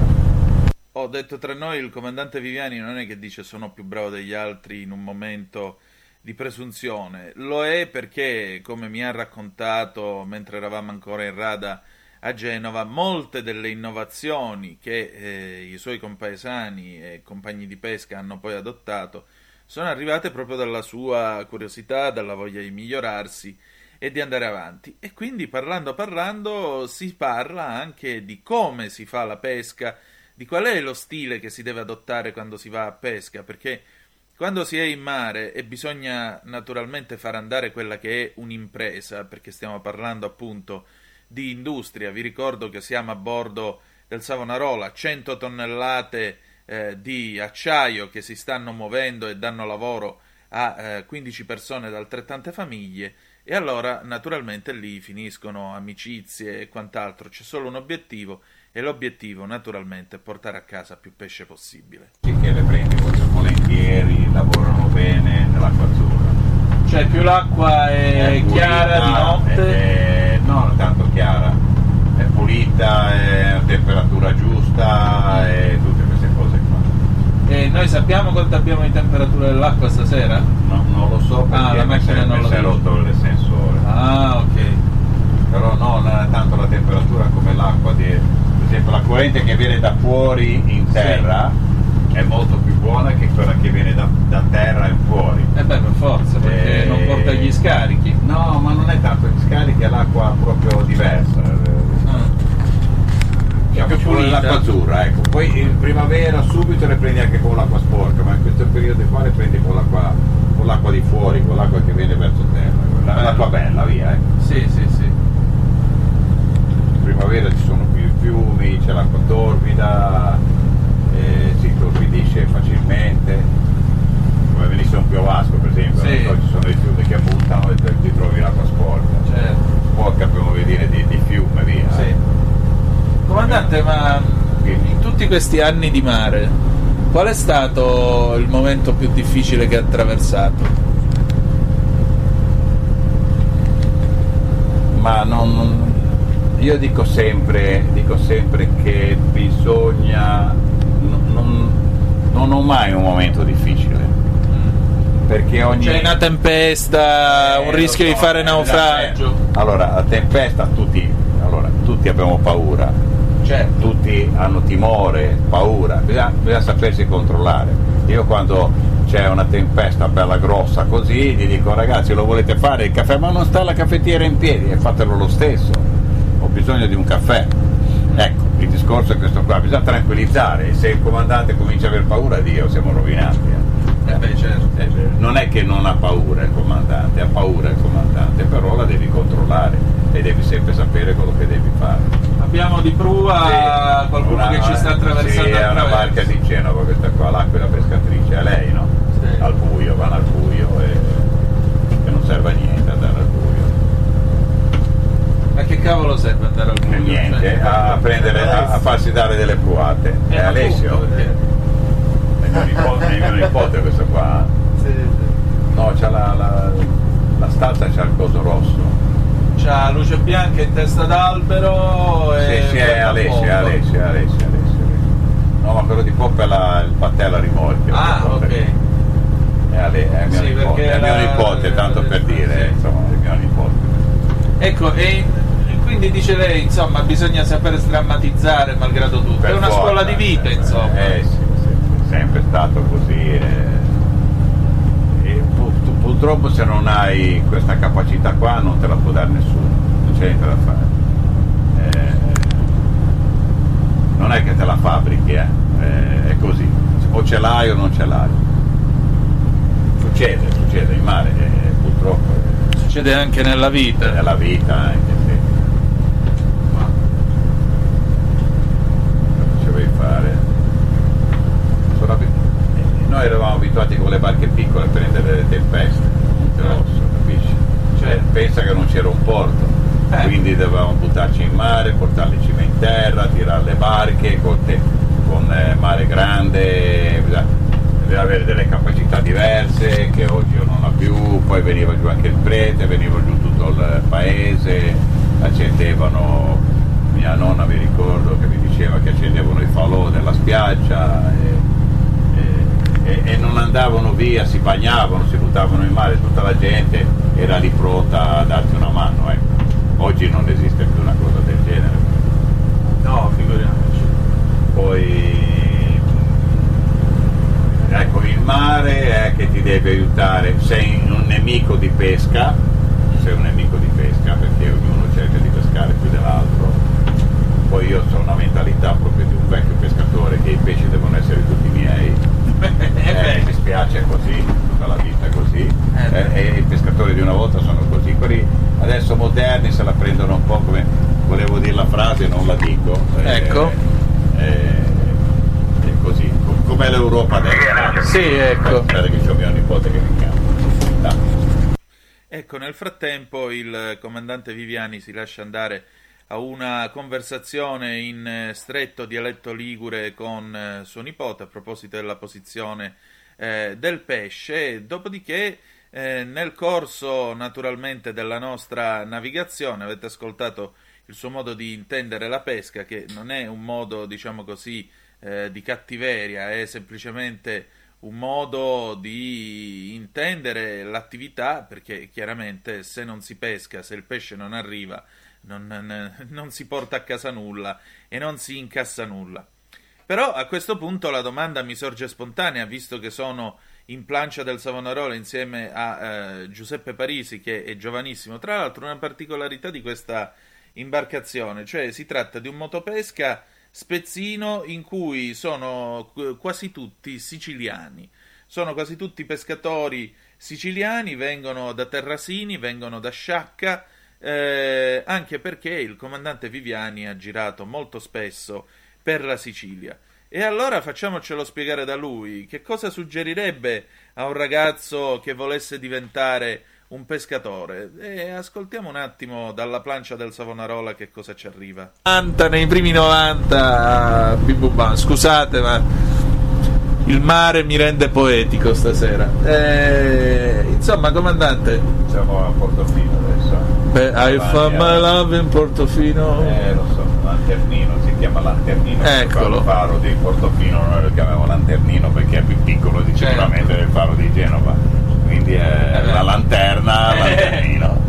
Oh, detto tra noi, il comandante Viviani non è che dice sono più bravo degli altri in un momento di presunzione, lo è perché, come mi ha raccontato mentre eravamo ancora in rada a Genova, molte delle innovazioni che eh, i suoi compaesani e compagni di pesca hanno poi adottato sono arrivate proprio dalla sua curiosità, dalla voglia di migliorarsi e di andare avanti. E quindi parlando parlando si parla anche di come si fa la pesca, di qual è lo stile che si deve adottare quando si va a pesca, perché quando si è in mare e bisogna naturalmente far andare quella che è un'impresa, perché stiamo parlando appunto di industria, vi ricordo che siamo a bordo del Savonarola, 100 tonnellate eh, di acciaio che si stanno muovendo e danno lavoro a eh, 15 persone da altrettante famiglie e allora naturalmente lì finiscono amicizie e quant'altro, c'è solo un obiettivo e l'obiettivo naturalmente è portare a casa più pesce possibile. Che le prendi molto volentieri, lavorano bene nell'acqua azzurra. Cioè più l'acqua è, pulita, chiara di notte. è- non tanto chiara, è pulita, è a temperatura giusta e cose qua. E noi sappiamo quanto abbiamo di temperatura dell'acqua stasera? No, non lo so perché Ah, la macchina si è- non lo si è rotto il sensore. Ah, ok. Però non è tanto la temperatura come l'acqua di... Per esempio la corrente che viene da fuori in terra è molto più buona che quella che viene da, da terra in fuori. E beh, per forza, perché Eh, non porta gli scarichi. No, ma non è tanto gli scarichi, è l'acqua proprio diversa. È più Ci vuole pulita. l'acqua azzurra, ecco. Poi in primavera subito le prendi anche periodo qua le prendi con l'acqua, con l'acqua di fuori, con l'acqua che viene verso terra. La- L'acqua bella, via, eh. Sì, sì, sì. In primavera ci sono più i fiumi, c'è l'acqua torbida, eh, si torbidisce facilmente. Come venisse un piovasco per esempio, Sì. so, ci sono dei fiumi che buttano e ti trovi l'acqua sporca. Certo. Sporca per come dire di, di fiume, via. Sì. Comandante, ma in tutti questi anni di mare, qual è stato il momento più difficile che ha attraversato? ma non, non- io dico sempre, dico sempre che bisogna, non, non- ho mai un momento difficile, perché ogni... C'è una tempesta, Eh, un rischio so, di fare naufragio. Allora, la tempesta tutti, allora, tutti abbiamo paura, Certo. tutti hanno timore, paura, bisogna, bisogna sapersi controllare. Io quando c'è una tempesta bella grossa così, gli dico ragazzi lo volete fare il caffè, ma non sta la caffettiera in piedi e fatelo lo stesso, ho bisogno di un caffè. Ecco, il discorso è questo qua, bisogna tranquillizzare, se il comandante comincia a aver paura, Dio, siamo rovinati. eh. Eh beh, certo. Eh, non è che non ha paura il comandante, ha paura il comandante, però la devi controllare e devi sempre sapere quello che devi fare. Abbiamo di prua Sì, qualcuno una- che ci sta attraversando Sì, è una barca di Genova questa qua, l'aquila pescatrice, è lei, no? Sì. Al buio, vanno al buio e che non serve a niente andare al buio. Ma che cavolo serve andare al buio? niente, Cioè, a, prendere, a, a farsi dare delle pruate. Eh, è Alessio, appunto, perché- è mio nipote, è mio nipote questo qua. Sì, sì. No, c'ha la, la, la stazza c'ha il coso rosso. C'ha luce bianca in testa d'albero e... Sì, sì, è è Alessio, è Alessio. No, ma quello di Poppa è la, il pattella rimorchio. Ah, ok. È, Ale- è mio Sì, nipote, è mio la- nipote, tanto per sì. dire, insomma, è mio nipote. Ecco, e, e quindi dice lei, insomma, bisogna saper strammatizzare malgrado tutto. Per è una forza, scuola di vita, eh, insomma. Eh sì, sì, è sempre stato così. eh. Purtroppo se non hai questa capacità qua non te la può dare nessuno, non c'è niente da fare. Eh, non è che te la fabbrichi, eh, eh, è così. O ce l'hai o non ce l'hai. Succede, succede in mare, eh, purtroppo. eh, Succede anche nella vita. nella vita anche sì. Cosa ci vuoi fare? Sono abi- eh, Noi eravamo abituati con le barche piccole a prendere le tempeste, Monte Rosso, capisci? Cioè, pensa che non c'era un porto, Eh. quindi dovevamo buttarci in mare, portare le cime in terra, tirare le barche con, te- con eh, mare grande, bisogna- deve avere delle capacità diverse che oggi io non ho più, poi veniva giù anche il prete, veniva giù tutto il paese, accendevano, mia nonna mi ricordo che mi diceva che accendevano i falò della spiaggia e, e- e- e non andavano via, si bagnavano, si buttavano in mare, tutta la gente era lì pronta a darti una mano. ecco. Oggi non esiste più una cosa del genere. No, figuriamoci. Poi ecco il mare è che ti deve aiutare, sei un nemico di pesca, sei un nemico di pesca perché ognuno cerca di pescare più dell'altro. Poi io ho una mentalità proprio di un vecchio pescatore che i pesci devono essere tutti. Eh, mi spiace così, tutta la vita è così. Eh, Eh, e i pescatori di una volta sono così, quelli adesso moderni se la prendono un po' come volevo dire la frase, non la dico. Eh, Ecco. eh, è così, com- come l'Europa adesso. Sì, ecco. Aspetta che c'ho mio nipote che mi. Dai. Ecco, nel frattempo il comandante Viviani si lascia andare a una conversazione in eh, stretto dialetto ligure con eh, suo nipote a proposito della posizione eh, del pesce, dopodiché eh, nel corso naturalmente della nostra navigazione avete ascoltato il suo modo di intendere la pesca, che non è un modo, diciamo così, eh, di cattiveria, è semplicemente un modo di intendere l'attività, perché chiaramente se non si pesca, se il pesce non arriva, non, non- non si porta a casa nulla e non si incassa nulla. Però a questo punto la domanda mi sorge spontanea, visto che sono in plancia del Savonarola insieme a eh, Giuseppe Parisi, che è giovanissimo. Tra l'altro, una particolarità di questa imbarcazione, cioè si tratta di un motopesca spezzino in cui sono qu- quasi tutti siciliani. Sono quasi tutti pescatori siciliani, vengono da Terrasini, vengono da Sciacca, eh, anche perché il comandante Viviani ha girato molto spesso per la Sicilia. E allora facciamocelo spiegare da lui. Che cosa suggerirebbe a un ragazzo che volesse diventare un pescatore? E ascoltiamo un attimo dalla plancia del Savonarola che cosa ci arriva. 90, nei primi 90 bim bum bam. scusate ma il mare mi rende poetico stasera Eh, insomma comandante Siamo a Portofino. Beh, I Davanti found a- my love in Portofino Eh, lo so, lanternino, si chiama lanternino. Eccolo. Il faro di Portofino noi lo chiamiamo lanternino perché è più piccolo di Certo. sicuramente del faro di Genova. Quindi è Eh. la lanterna, Eh. lanternino.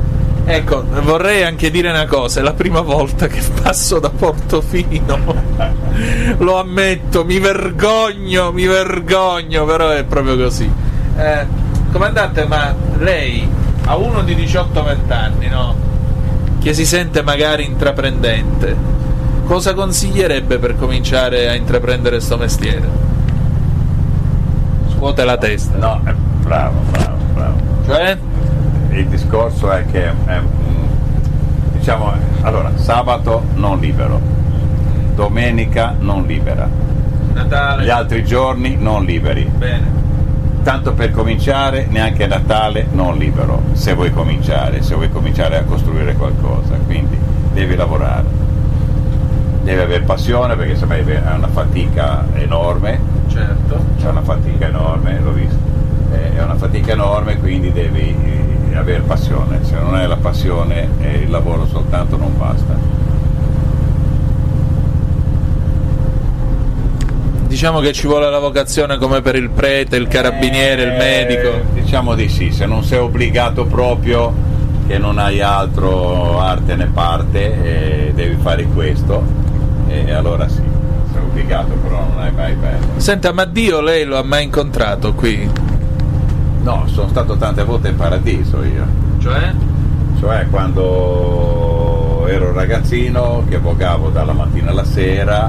ecco vorrei anche dire una cosa è la prima volta che passo da Portofino lo ammetto mi vergogno mi vergogno però è proprio così Eh, comandante ma lei a uno di 18-20 anni no? che si sente magari intraprendente cosa consiglierebbe per cominciare a intraprendere sto mestiere? scuote la testa No, è bravo, bravo, bravo. cioè? Il discorso è che è diciamo allora sabato non libero, domenica non libera, Natale gli altri giorni non liberi. bene Tanto per cominciare, neanche Natale non libero, se vuoi cominciare, se vuoi cominciare a costruire qualcosa, quindi devi lavorare, devi avere passione perché se è una fatica enorme, certo. C'è una fatica enorme, l'ho visto, Eh, è una fatica enorme quindi devi eh, avere passione, se non hai la passione il lavoro soltanto non basta. Diciamo che ci vuole la vocazione come per il prete, il carabiniere, il Eh, medico. Diciamo di sì, se non sei obbligato proprio, che non hai altro arte né parte, e devi fare questo, e allora sì, sei obbligato, però non hai mai bello. Senta, ma Dio lei lo ha mai incontrato qui? No, sono stato tante volte in paradiso io, Cioè? cioè quando ero ragazzino che vogavo dalla mattina alla sera,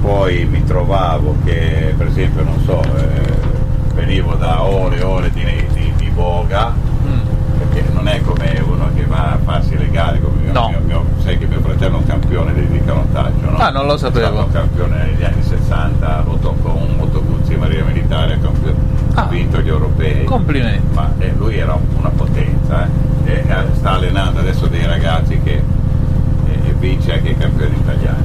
poi mi trovavo che per esempio non so, eh, venivo da ore e ore di, di, di voga, perché non è come uno che va a farsi le gare come mio, No. mio- mio- sai che mio fratello è un campione di, di canottaggio, no? Ah, non lo sapevo. È stato un campione negli anni 60, lottò con un Motoguzzi Marina Militare, ha ha Ah. vinto gli europei. Complimenti. Ma eh, lui era una potenza, eh, eh, sta allenando adesso dei ragazzi che eh, vince anche i campioni italiani.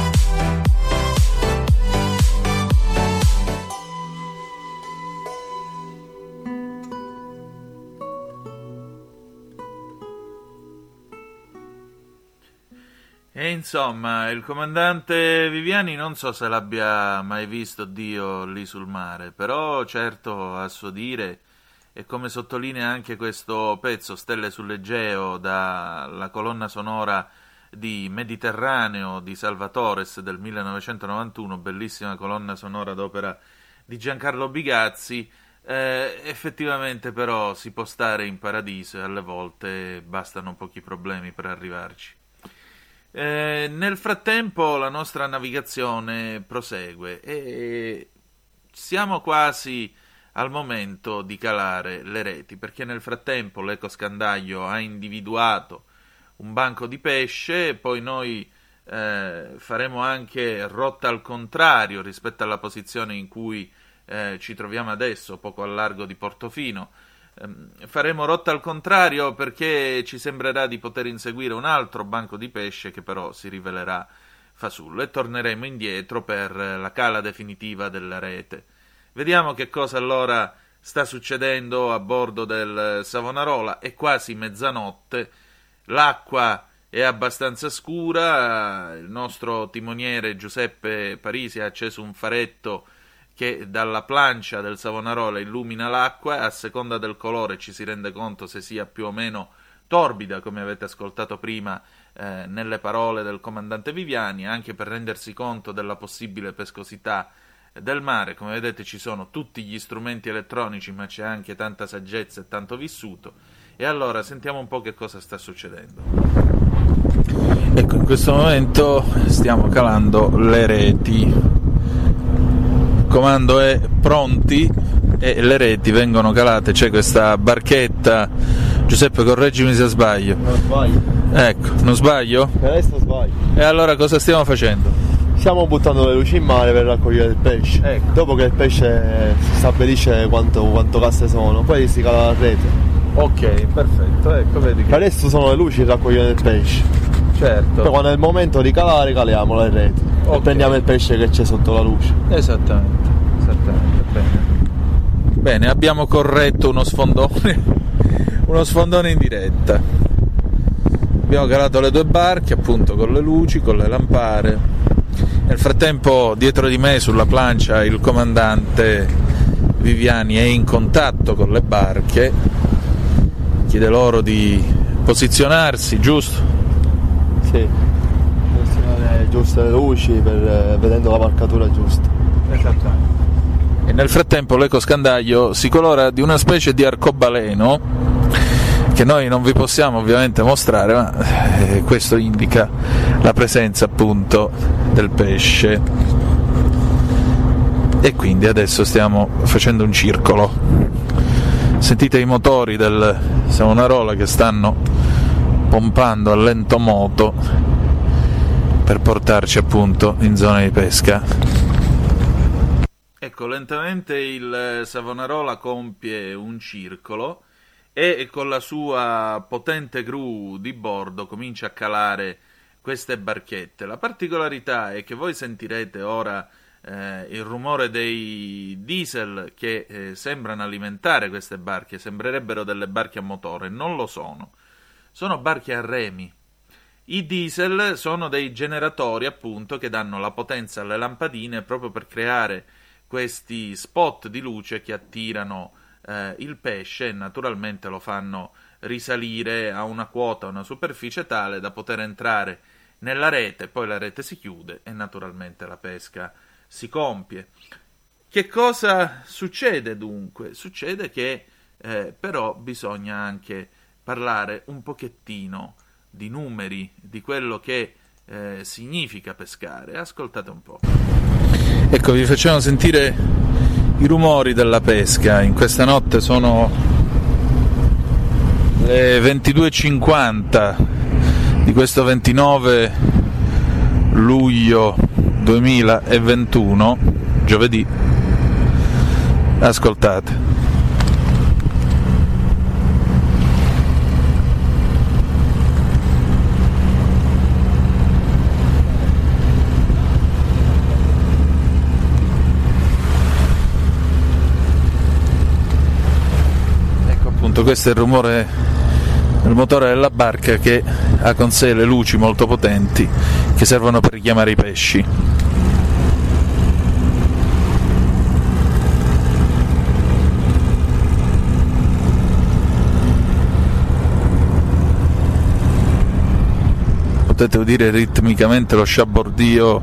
E insomma, il comandante Viviani non so se l'abbia mai visto Dio lì sul mare, però certo a suo dire, e come sottolinea anche questo pezzo Stelle sull'Egeo dalla colonna sonora di Mediterraneo di Salvatores del 1991, bellissima colonna sonora d'opera di Giancarlo Bigazzi, eh, effettivamente però si può stare in paradiso e alle volte bastano pochi problemi per arrivarci. Eh, nel frattempo la nostra navigazione prosegue e siamo quasi al momento di calare le reti perché nel frattempo l'ecoscandaglio ha individuato un banco di pesce poi noi eh, faremo anche rotta al contrario rispetto alla posizione in cui eh, ci troviamo adesso poco al largo di Portofino faremo rotta al contrario perché ci sembrerà di poter inseguire un altro banco di pesce che però si rivelerà fasullo e torneremo indietro per eh, la cala definitiva della rete. Vediamo che cosa allora sta succedendo a bordo del Savonarola. È quasi mezzanotte, l'acqua è abbastanza scura, il nostro timoniere Giuseppe Parisi ha acceso un faretto che dalla plancia del Savonarola illumina l'acqua, a seconda del colore ci si rende conto se sia più o meno torbida, come avete ascoltato prima eh, nelle parole del comandante Viviani, anche per rendersi conto della possibile pescosità del mare. Come vedete ci sono tutti gli strumenti elettronici, ma c'è anche tanta saggezza e tanto vissuto. E allora sentiamo un po' che cosa sta succedendo. Ecco, in questo momento stiamo calando le reti. Comando è pronti e le reti vengono calate. C'è questa barchetta. Giuseppe, correggimi se sbaglio. Non sbaglio. Ecco, non sbaglio? Adesso sbaglio. E allora cosa stiamo facendo? Stiamo buttando le luci in mare per raccogliere il pesce. Ecco. Dopo che il pesce si stabilisce quanto, quanto casse sono, poi si cala la rete. Ok, perfetto, ecco, vedi che... Adesso sono le luci per raccogliere il pesce. Certo. È il momento di calare caliamo le reti. Ok. E prendiamo il pesce che c'è sotto la luce. Esattamente, esattamente, bene. Bene, abbiamo corretto uno sfondone, uno sfondone in diretta. Abbiamo calato le due barche, appunto, con le luci, con le lampare. Nel frattempo, dietro di me, sulla plancia, il comandante Viviani è in contatto con le barche, chiede loro di posizionarsi, giusto? Sì. Posizionare giuste le luci per, vedendo la marcatura giusta. Esattamente. E nel frattempo l'ecoscandaglio si colora di una specie di arcobaleno che noi non vi possiamo ovviamente mostrare, ma eh, questo indica la presenza appunto del pesce. E quindi adesso stiamo facendo un circolo. Sentite i motori del Savonarola che stanno pompando a lento moto per portarci appunto in zona di pesca. Ecco, lentamente il Savonarola compie un circolo e con la sua potente gru di bordo comincia a calare queste barchette. La particolarità è che voi sentirete ora eh, il rumore dei diesel che eh, sembrano alimentare queste barche, sembrerebbero delle barche a motore, non lo sono. Sono barche a remi. I diesel sono dei generatori, appunto, che danno la potenza alle lampadine proprio per creare questi spot di luce che attirano eh, il pesce e naturalmente lo fanno risalire a una quota, a una superficie tale da poter entrare nella rete, poi la rete si chiude e naturalmente la pesca si compie. Che cosa succede dunque? Succede che eh, però bisogna anche parlare un pochettino di numeri, di quello che eh, significa pescare. Ascoltate un po'. Ecco, vi facciamo sentire i rumori della pesca. In questa notte sono le 22.50 di questo 29 luglio 2021, giovedì. Ascoltate. Ecco appunto questo è il rumore del motore della barca che ha con sé le luci molto potenti che servono per richiamare i pesci. Potete udire ritmicamente lo sciabordio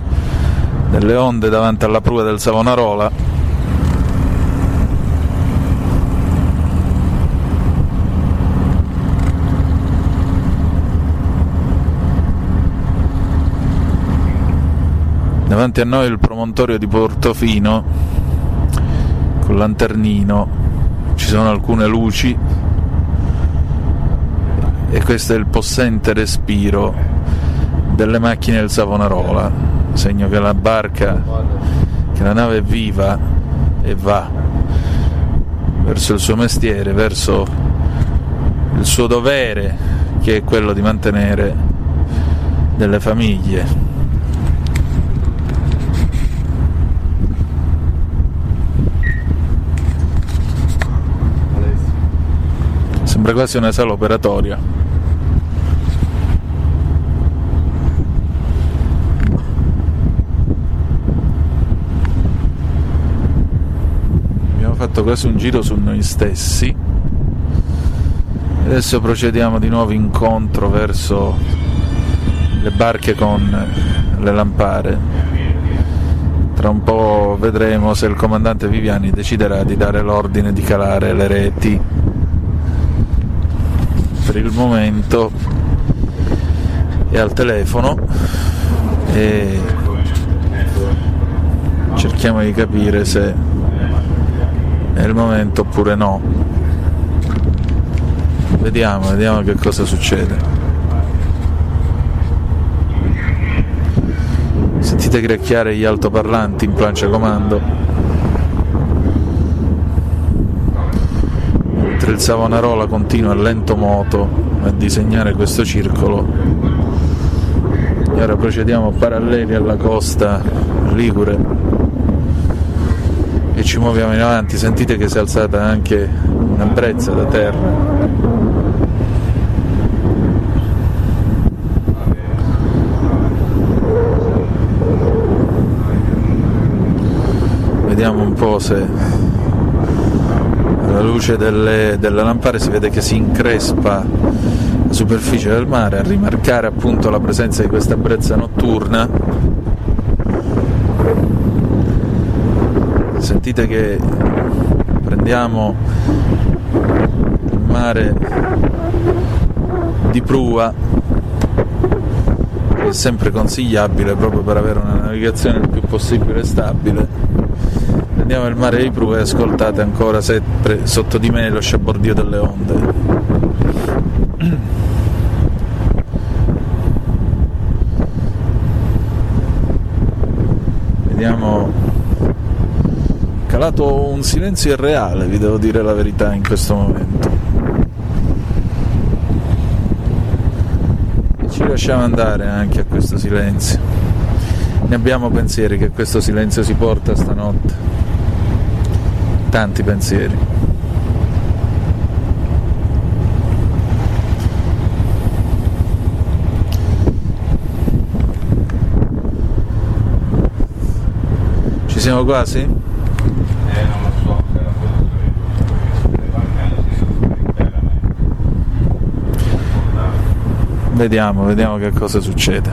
delle onde davanti alla prua del Savonarola. Davanti a noi il promontorio di Portofino con lanternino, ci sono alcune luci e questo è il possente respiro delle macchine del Savonarola, segno che la barca, che la nave è viva e va verso il suo mestiere, verso il suo dovere che è quello di mantenere delle famiglie Sembra quasi una sala operatoria. Abbiamo fatto quasi un giro su noi stessi. Adesso procediamo di nuovo incontro verso le barche con le lampare. Tra un po' vedremo se il comandante Viviani deciderà di dare l'ordine di calare le reti. Per il momento è al telefono e cerchiamo di capire se è il momento oppure no. Vediamo, vediamo che cosa succede. Sentite gracchiare gli altoparlanti in plancia comando. Il Savonarola continua a lento moto a disegnare questo circolo. E ora procediamo paralleli alla costa ligure e ci muoviamo in avanti. Sentite che si è alzata anche una brezza da terra. Vediamo un po' se alla luce delle, delle lampare si vede che si increspa la superficie del mare a rimarcare appunto la presenza di questa brezza notturna. Sentite che prendiamo il mare di prua che è sempre consigliabile proprio per avere una navigazione il più possibile stabile Andiamo al mare di prua e ascoltate ancora sempre sotto di me lo sciabordio delle onde. Vediamo. Calato un silenzio irreale, vi devo dire la verità in questo momento. E ci lasciamo andare anche a questo silenzio. Ne abbiamo pensieri che questo silenzio si porta stanotte tanti pensieri. Ci siamo quasi? Non lo so, Vediamo, vediamo che cosa succede.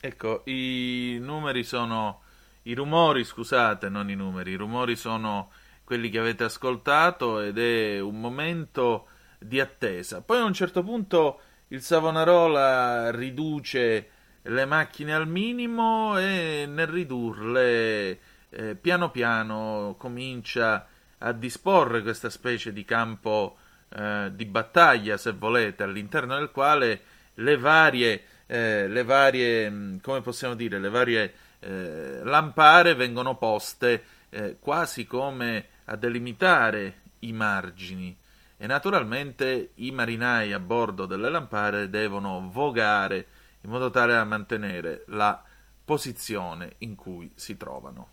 Ecco, i numeri sono i rumori, scusate, non i numeri, i rumori sono quelli che avete ascoltato ed è un momento di attesa. Poi a un certo punto il Savonarola riduce le macchine al minimo e nel ridurle eh, piano piano comincia a disporre questa specie di campo eh, di battaglia, se volete, all'interno del quale le varie, eh, le varie, mh, come possiamo dire, le varie eh, lampare vengono poste eh, quasi come a delimitare i margini e naturalmente i marinai a bordo delle lampare devono vogare in modo tale da mantenere la posizione in cui si trovano.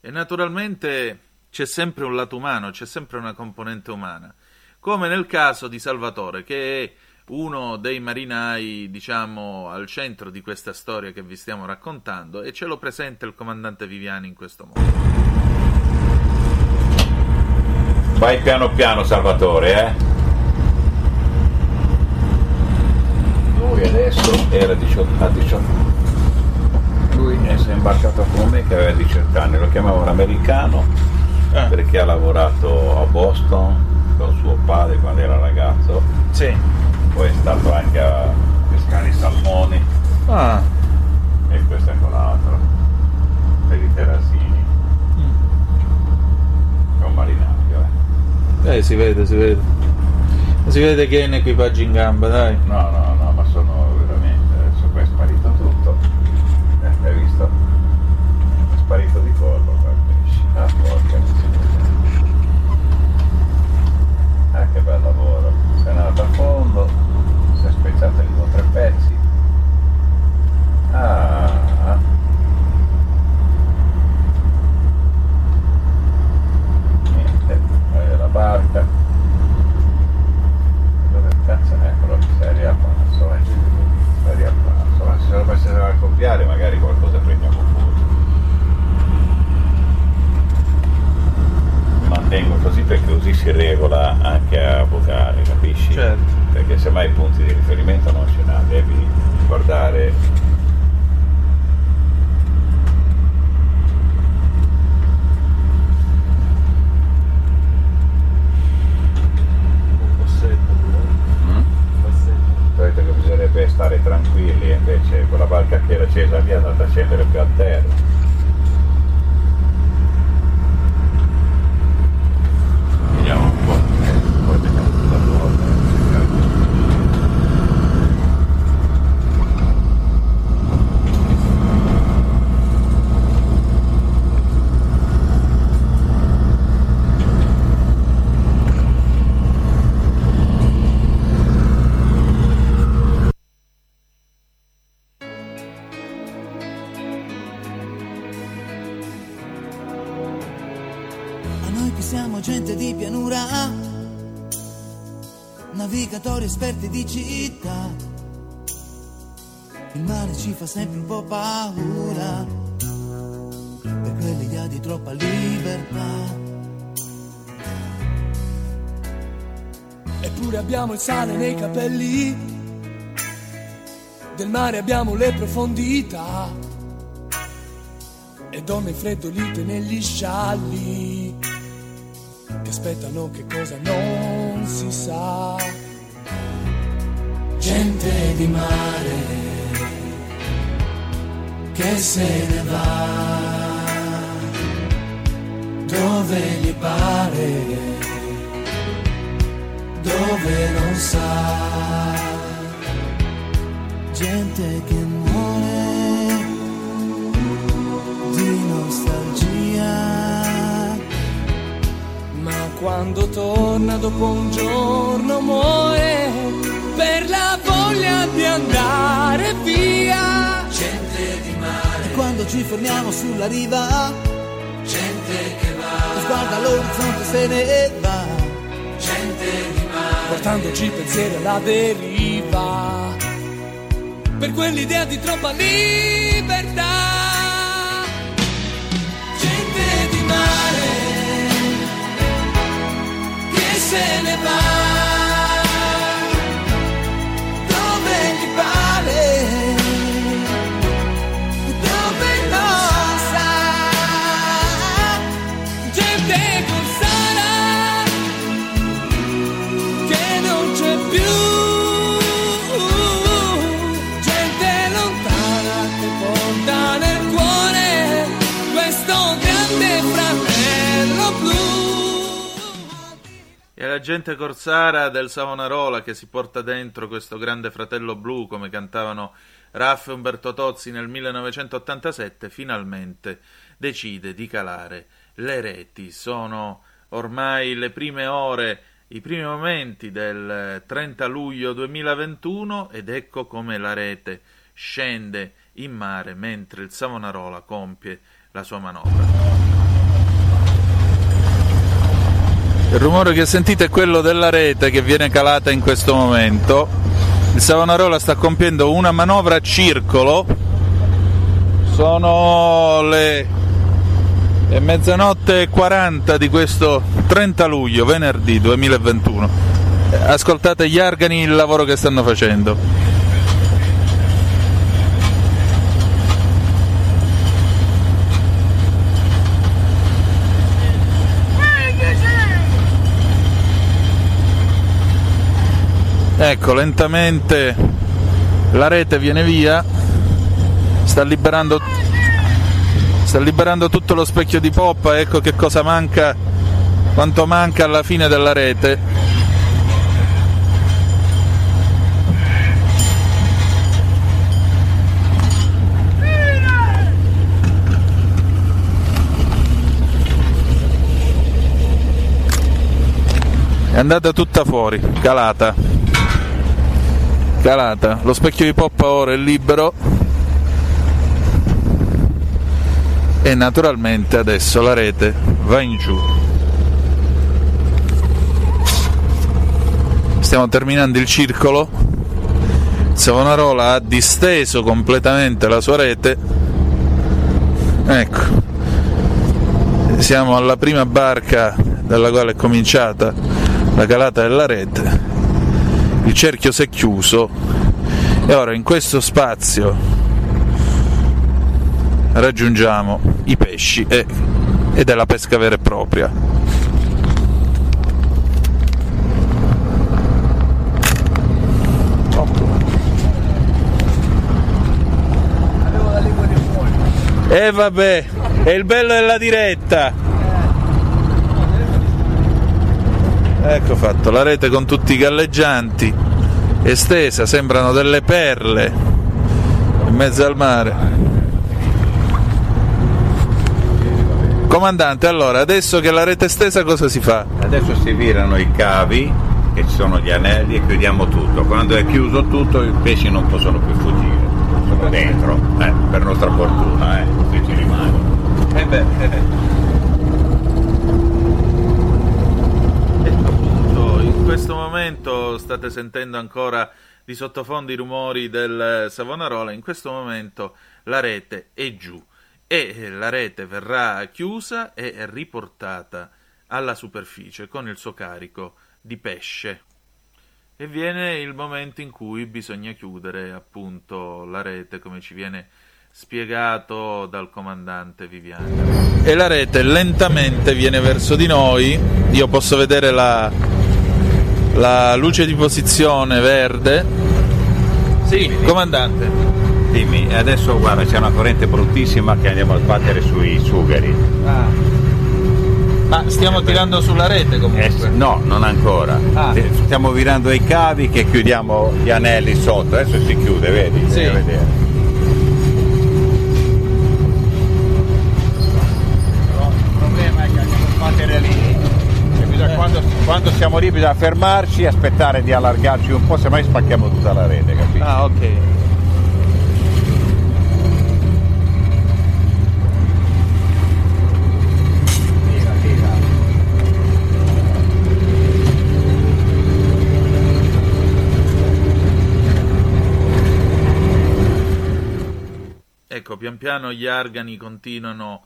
E naturalmente c'è sempre un lato umano, c'è sempre una componente umana, come nel caso di Salvatore, che è uno dei marinai, diciamo, al centro di questa storia che vi stiamo raccontando e ce lo presenta il comandante Viviani in questo modo. Vai piano piano Salvatore, eh. Lui adesso era 18, a 18. Lui è- si è imbarcato con me che aveva 18 anni, lo chiamavano americano perché ha lavorato a Boston con suo padre quando era ragazzo. Sì. Poi è stato anche a pescare i salmoni. Ah. E questo è quell'altro. Per i terrasini. È un marinaio, eh. Eh, si vede, si vede. Si vede che è in equipaggio in gamba, dai. No, no, no, Il sale nei capelli, del mare abbiamo le profondità. E donne freddolite negli scialli. Che aspettano che cosa non si sa. Gente di mare che se ne va. Dove gli pare dove non sa. Gente che muore di nostalgia. Ma quando torna dopo un giorno muore per la voglia di andare via. Gente di mare. E quando ci fermiamo sulla riva, gente che va. Sguarda l'orizzonte se ne va. Portandoci pensieri alla deriva. Per quell'idea di troppa libertà. La gente corsara del Savonarola che si porta dentro questo grande fratello blu, come cantavano Raff e Umberto Tozzi nel 1987, finalmente decide di calare le reti. Sono ormai le prime ore, i primi momenti del 30 luglio 2021 ed ecco come la rete scende in mare mentre il Savonarola compie la sua manovra. Il rumore che sentite è quello della rete che viene calata in questo momento. Il Savonarola sta compiendo una manovra a circolo. Sono le, mezzanotte e 40 di questo 30 luglio, venerdì 2021. Ascoltate gli argani il lavoro che stanno facendo. Ecco, lentamente la rete viene via, sta liberando, sta liberando tutto lo specchio di poppa, ecco che cosa manca, quanto manca alla fine della rete. È andata tutta fuori, calata calata. Lo specchio di poppa ora è libero e naturalmente adesso la rete va in giù. Stiamo terminando il circolo. Savonarola ha disteso completamente la sua rete. Ecco. Siamo alla prima barca dalla quale è cominciata la calata della rete il cerchio si è chiuso e ora in questo spazio raggiungiamo i pesci e, ed è la pesca vera e propria. E vabbè, è il bello della diretta. Ecco fatto, la rete con tutti i galleggianti, estesa, sembrano delle perle in mezzo al mare. Comandante, allora, adesso che la rete è stesa cosa si fa? Adesso si virano i cavi, che ci sono gli anelli, e chiudiamo tutto. Quando è chiuso tutto i pesci non possono più fuggire, sono dentro, eh, per nostra fortuna, eh, se ci rimangono. Eh beh, eh. Momento state sentendo ancora di sottofondo i rumori del Savonarola, in questo momento la rete è giù e la rete verrà chiusa e riportata alla superficie con il suo carico di pesce. E viene il momento in cui bisogna chiudere appunto la rete, come ci viene spiegato dal comandante Viviani. E la rete lentamente viene verso di noi. Io posso vedere la, la luce di posizione verde. Sì, comandante. Dimmi, adesso guarda, c'è una corrente bruttissima che andiamo a sbattere sui sugheri. Ma stiamo tirando sulla rete comunque? Eh, no, non ancora. Ah. Ti- Stiamo virando i cavi che chiudiamo gli anelli sotto. Adesso si chiude, vedi? Sì. Vedere. Quando, siamo lì bisogna fermarci aspettare di allargarci un po', semmai spacchiamo tutta la rete, capisci? Ah, ok. Ecco, pian piano gli argani continuano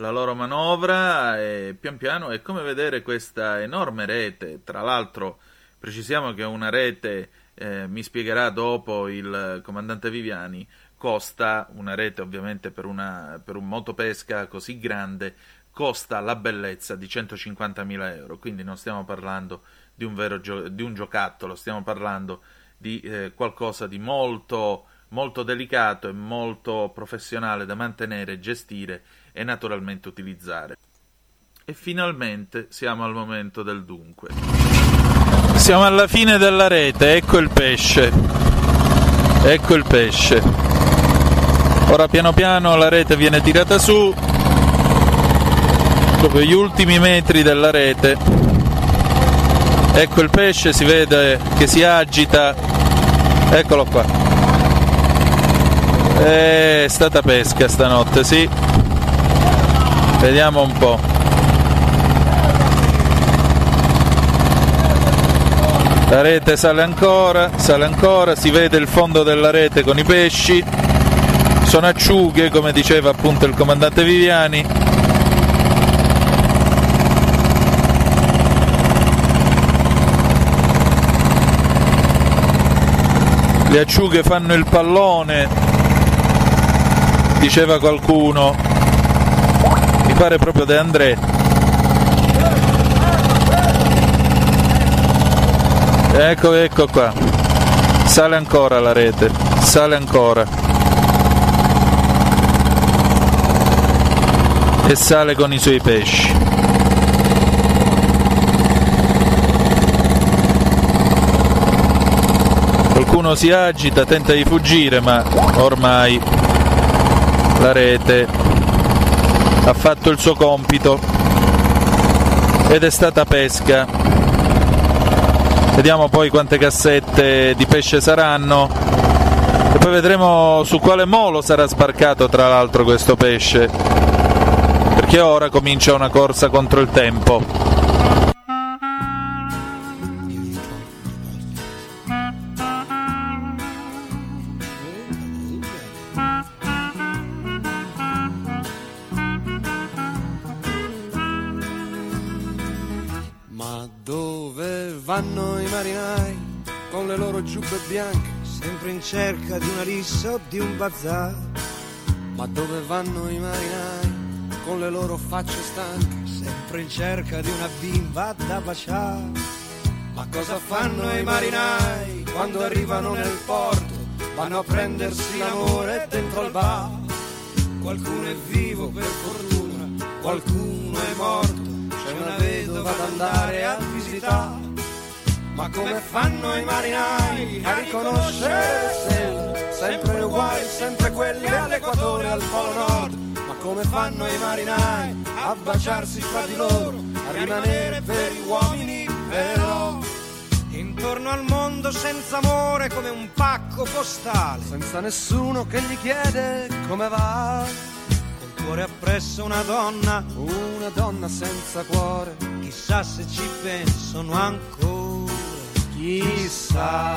la loro manovra e pian piano è come vedere questa enorme rete. Tra l'altro, precisiamo che una rete, eh, mi spiegherà dopo il comandante Viviani, costa una rete ovviamente per, una, per un motopesca così grande, costa la bellezza di 150.000 euro. Quindi non stiamo parlando di un vero gio- di un giocattolo, stiamo parlando di eh, qualcosa di molto molto delicato e molto professionale da mantenere, gestire e naturalmente utilizzare. E finalmente siamo al momento del dunque. Siamo alla fine della rete, ecco il pesce. Ecco il pesce. Ora piano piano la rete viene tirata su. Proprio gli ultimi metri della rete. Ecco il pesce, si vede che si agita. Eccolo qua. È stata pesca stanotte, sì. Vediamo un po'. La rete sale ancora, sale ancora, si vede il fondo della rete con i pesci. Sono acciughe, come diceva appunto il comandante Viviani. Le acciughe fanno il pallone, diceva qualcuno. Mi pare proprio De André. Ecco, ecco qua. Sale ancora la rete, sale ancora. E sale con i suoi pesci. Qualcuno si agita, tenta di fuggire, ma ormai la rete ha fatto il suo compito ed è stata pesca. Vediamo poi quante cassette di pesce saranno e poi vedremo su quale molo sarà sbarcato tra l'altro questo pesce, perché ora comincia una corsa contro il tempo. Cerca di una rissa o di un bazar? Ma dove vanno i marinai con le loro facce stanche, sempre in cerca di una bimba da baciare? Ma cosa fanno i marinai quando arrivano nel porto? Vanno a prendersi l'amore dentro al bar. Qualcuno è vivo per fortuna, qualcuno è morto, c'è una vedova da andare a visitare. Ma come fanno i marinai a riconoscere stelle? Sempre uguali, sempre quelle all'equatore, al polo nord. Ma come fanno i marinai a baciarsi fra di loro, a rimanere veri uomini però? Intorno al mondo senza amore come un pacco postale, senza nessuno che gli chiede come va. Col cuore appresso una donna, una donna senza cuore, chissà se ci pensano ancora. Chissà.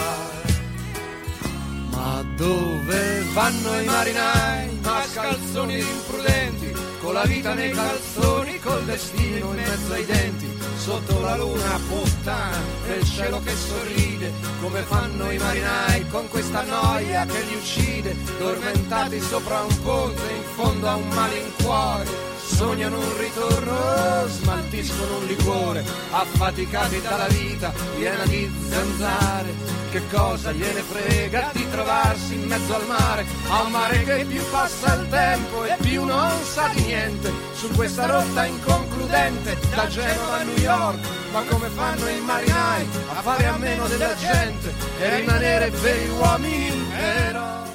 Ma dove vanno i marinai, mascalzoni imprudenti, con la vita nei calzoni, col destino in mezzo ai denti, sotto la luna puttana, nel cielo che sorride, come fanno i marinai con questa noia che li uccide, dormentati sopra un ponte in fondo a un malincuore. Sognano un ritorno, smaltiscono un liquore, affaticati dalla vita piena di zanzare. Che cosa gliene frega di trovarsi in mezzo al mare, a un mare che più passa il tempo e più non sa di niente, su questa rotta inconcludente da Genova a New York. Ma come fanno i marinai a fare a meno della gente e rimanere veri uomini però?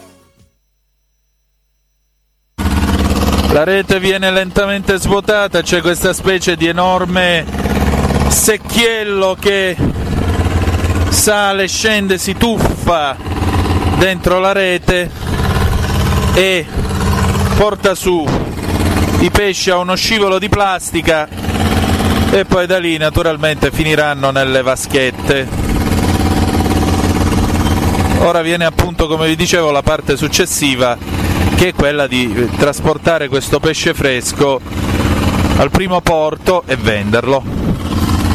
La rete viene lentamente svuotata, c'è questa specie di enorme secchiello che sale, scende, si tuffa dentro la rete e porta su i pesci a uno scivolo di plastica e poi da lì naturalmente finiranno nelle vaschette. Ora viene appunto, come vi dicevo, la parte successiva che è quella di eh, trasportare questo pesce fresco al primo porto e venderlo.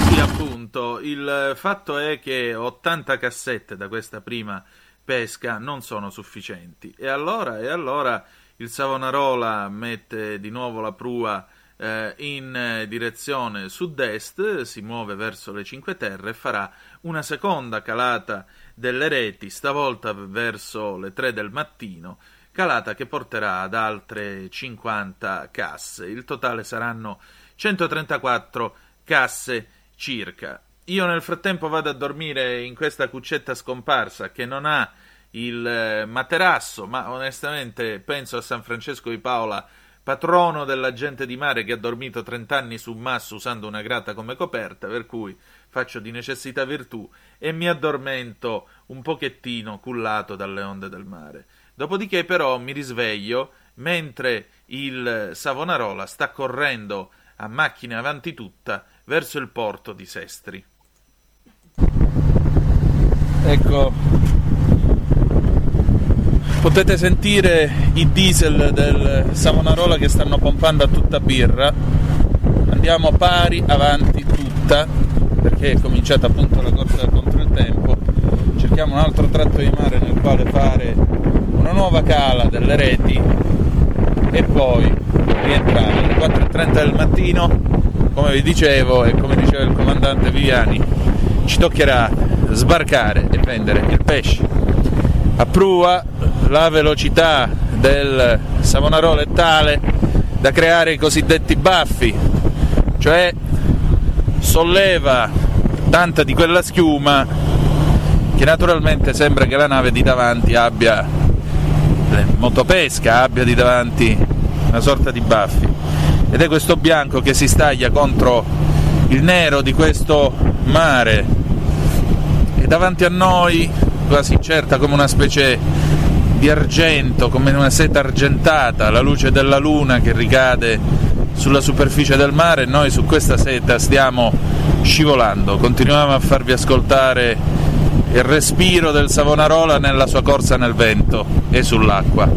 Sì, appunto, il fatto è che 80 cassette da questa prima pesca non sono sufficienti. E allora, e allora il Savonarola mette di nuovo la prua eh, in eh, direzione sud-est, si muove verso le Cinque Terre e farà una seconda calata delle reti, stavolta verso le 3 del mattino, calata che porterà ad altre 50 casse. Il totale saranno 134 casse circa. Io nel frattempo vado a dormire in questa cuccetta scomparsa che non ha il eh, materasso, ma onestamente penso a San Francesco di Paola, patrono della gente di mare che ha dormito 30 anni su un masso usando una grata come coperta, per cui faccio di necessità virtù e mi addormento un pochettino cullato dalle onde del mare. Dopodiché però mi risveglio mentre il Savonarola sta correndo a macchina avanti tutta verso il porto di Sestri. Ecco, potete sentire i diesel del Savonarola che stanno pompando a tutta birra. Andiamo pari avanti tutta perché è cominciata appunto la corsa contro il tempo. Cerchiamo un altro tratto di mare nel quale fare una nuova cala delle reti e poi rientrare alle 4.30 del mattino. Come vi dicevo e come diceva il comandante Viviani, ci toccherà sbarcare e prendere il pesce. A prua la velocità del Savonarola è tale da creare i cosiddetti baffi, cioè solleva tanta di quella schiuma che naturalmente sembra che la nave di davanti abbia motopesca, abbia di davanti una sorta di baffi. Ed è questo bianco che si staglia contro il nero di questo mare. E davanti a noi, quasi incerta come una specie di argento, come una seta argentata, la luce della luna che ricade sulla superficie del mare, noi su questa seta stiamo scivolando, continuiamo a farvi ascoltare il respiro del Savonarola nella sua corsa nel vento e sull'acqua.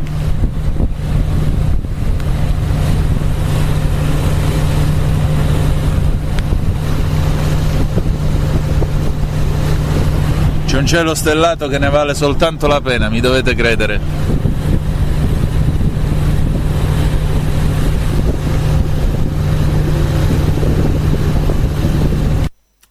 C'è un cielo stellato che ne vale soltanto la pena, mi dovete credere.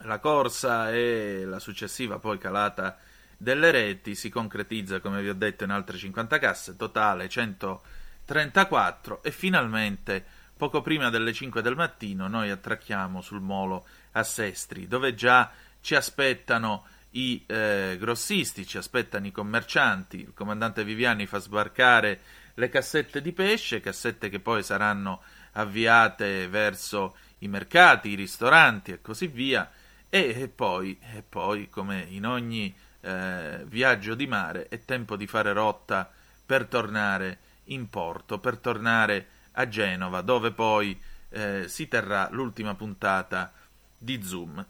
La corsa e la successiva poi calata delle reti si concretizza, come vi ho detto, in altre 50 casse, totale 134 e finalmente poco prima delle 5 del mattino noi attracchiamo sul molo a Sestri, dove già ci aspettano i eh, grossisti, ci aspettano i commercianti, il comandante Viviani fa sbarcare le cassette di pesce, cassette che poi saranno avviate verso i mercati, i ristoranti e così via, e, e poi, e poi, come in ogni eh, viaggio di mare, è tempo di fare rotta per tornare in porto, per tornare a Genova, dove poi eh, si terrà l'ultima puntata di Zoom.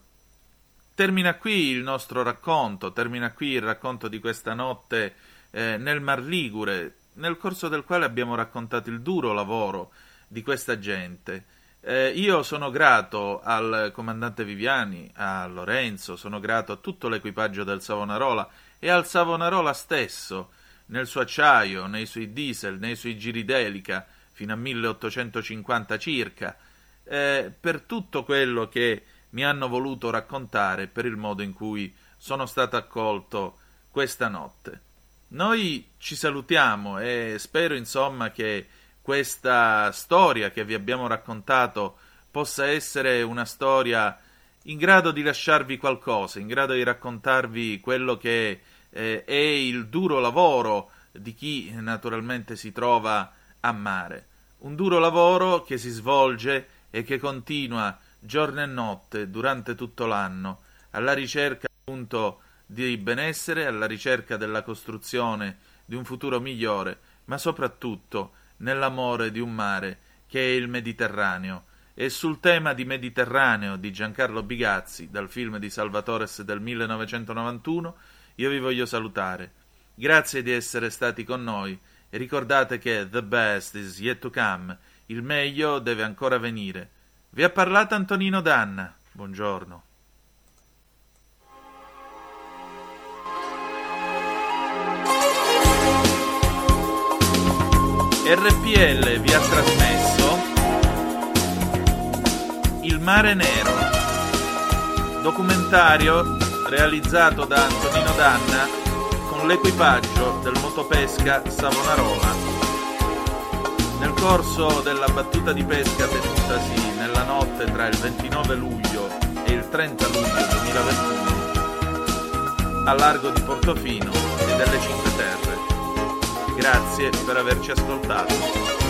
termina qui il nostro racconto, termina qui il racconto di questa notte eh, nel Mar Ligure, nel corso del quale abbiamo raccontato il duro lavoro di questa gente. Eh, io sono grato al comandante Viviani, a Lorenzo, sono grato a tutto l'equipaggio del Savonarola e al Savonarola stesso, nel suo acciaio, nei suoi diesel, nei suoi giri d'elica, fino a 1850 circa, eh, per tutto quello che mi hanno voluto raccontare, per il modo in cui sono stato accolto questa notte. Noi ci salutiamo e spero insomma che questa storia che vi abbiamo raccontato possa essere una storia in grado di lasciarvi qualcosa, in grado di raccontarvi quello che eh, è il duro lavoro di chi naturalmente si trova a mare. Un duro lavoro che si svolge e che continua giorno e notte durante tutto l'anno alla ricerca appunto di benessere, alla ricerca della costruzione di un futuro migliore, ma soprattutto nell'amore di un mare che è il Mediterraneo. E sul tema di Mediterraneo di Giancarlo Bigazzi, dal film di Salvatores del 1991, io vi voglio salutare. Grazie di essere stati con noi e ricordate che the best is yet to come, il meglio deve ancora venire. Vi ha parlato Antonino Danna. Buongiorno. RPL vi ha trasmesso Il mare nero, documentario realizzato da Antonino Danna con l'equipaggio del motopesca Savonarola. Nel corso della battuta di pesca tenutasi nella notte tra il 29 luglio e il 30 luglio 2021 a largo di Portofino e delle Cinque Terre. Grazie per averci ascoltato.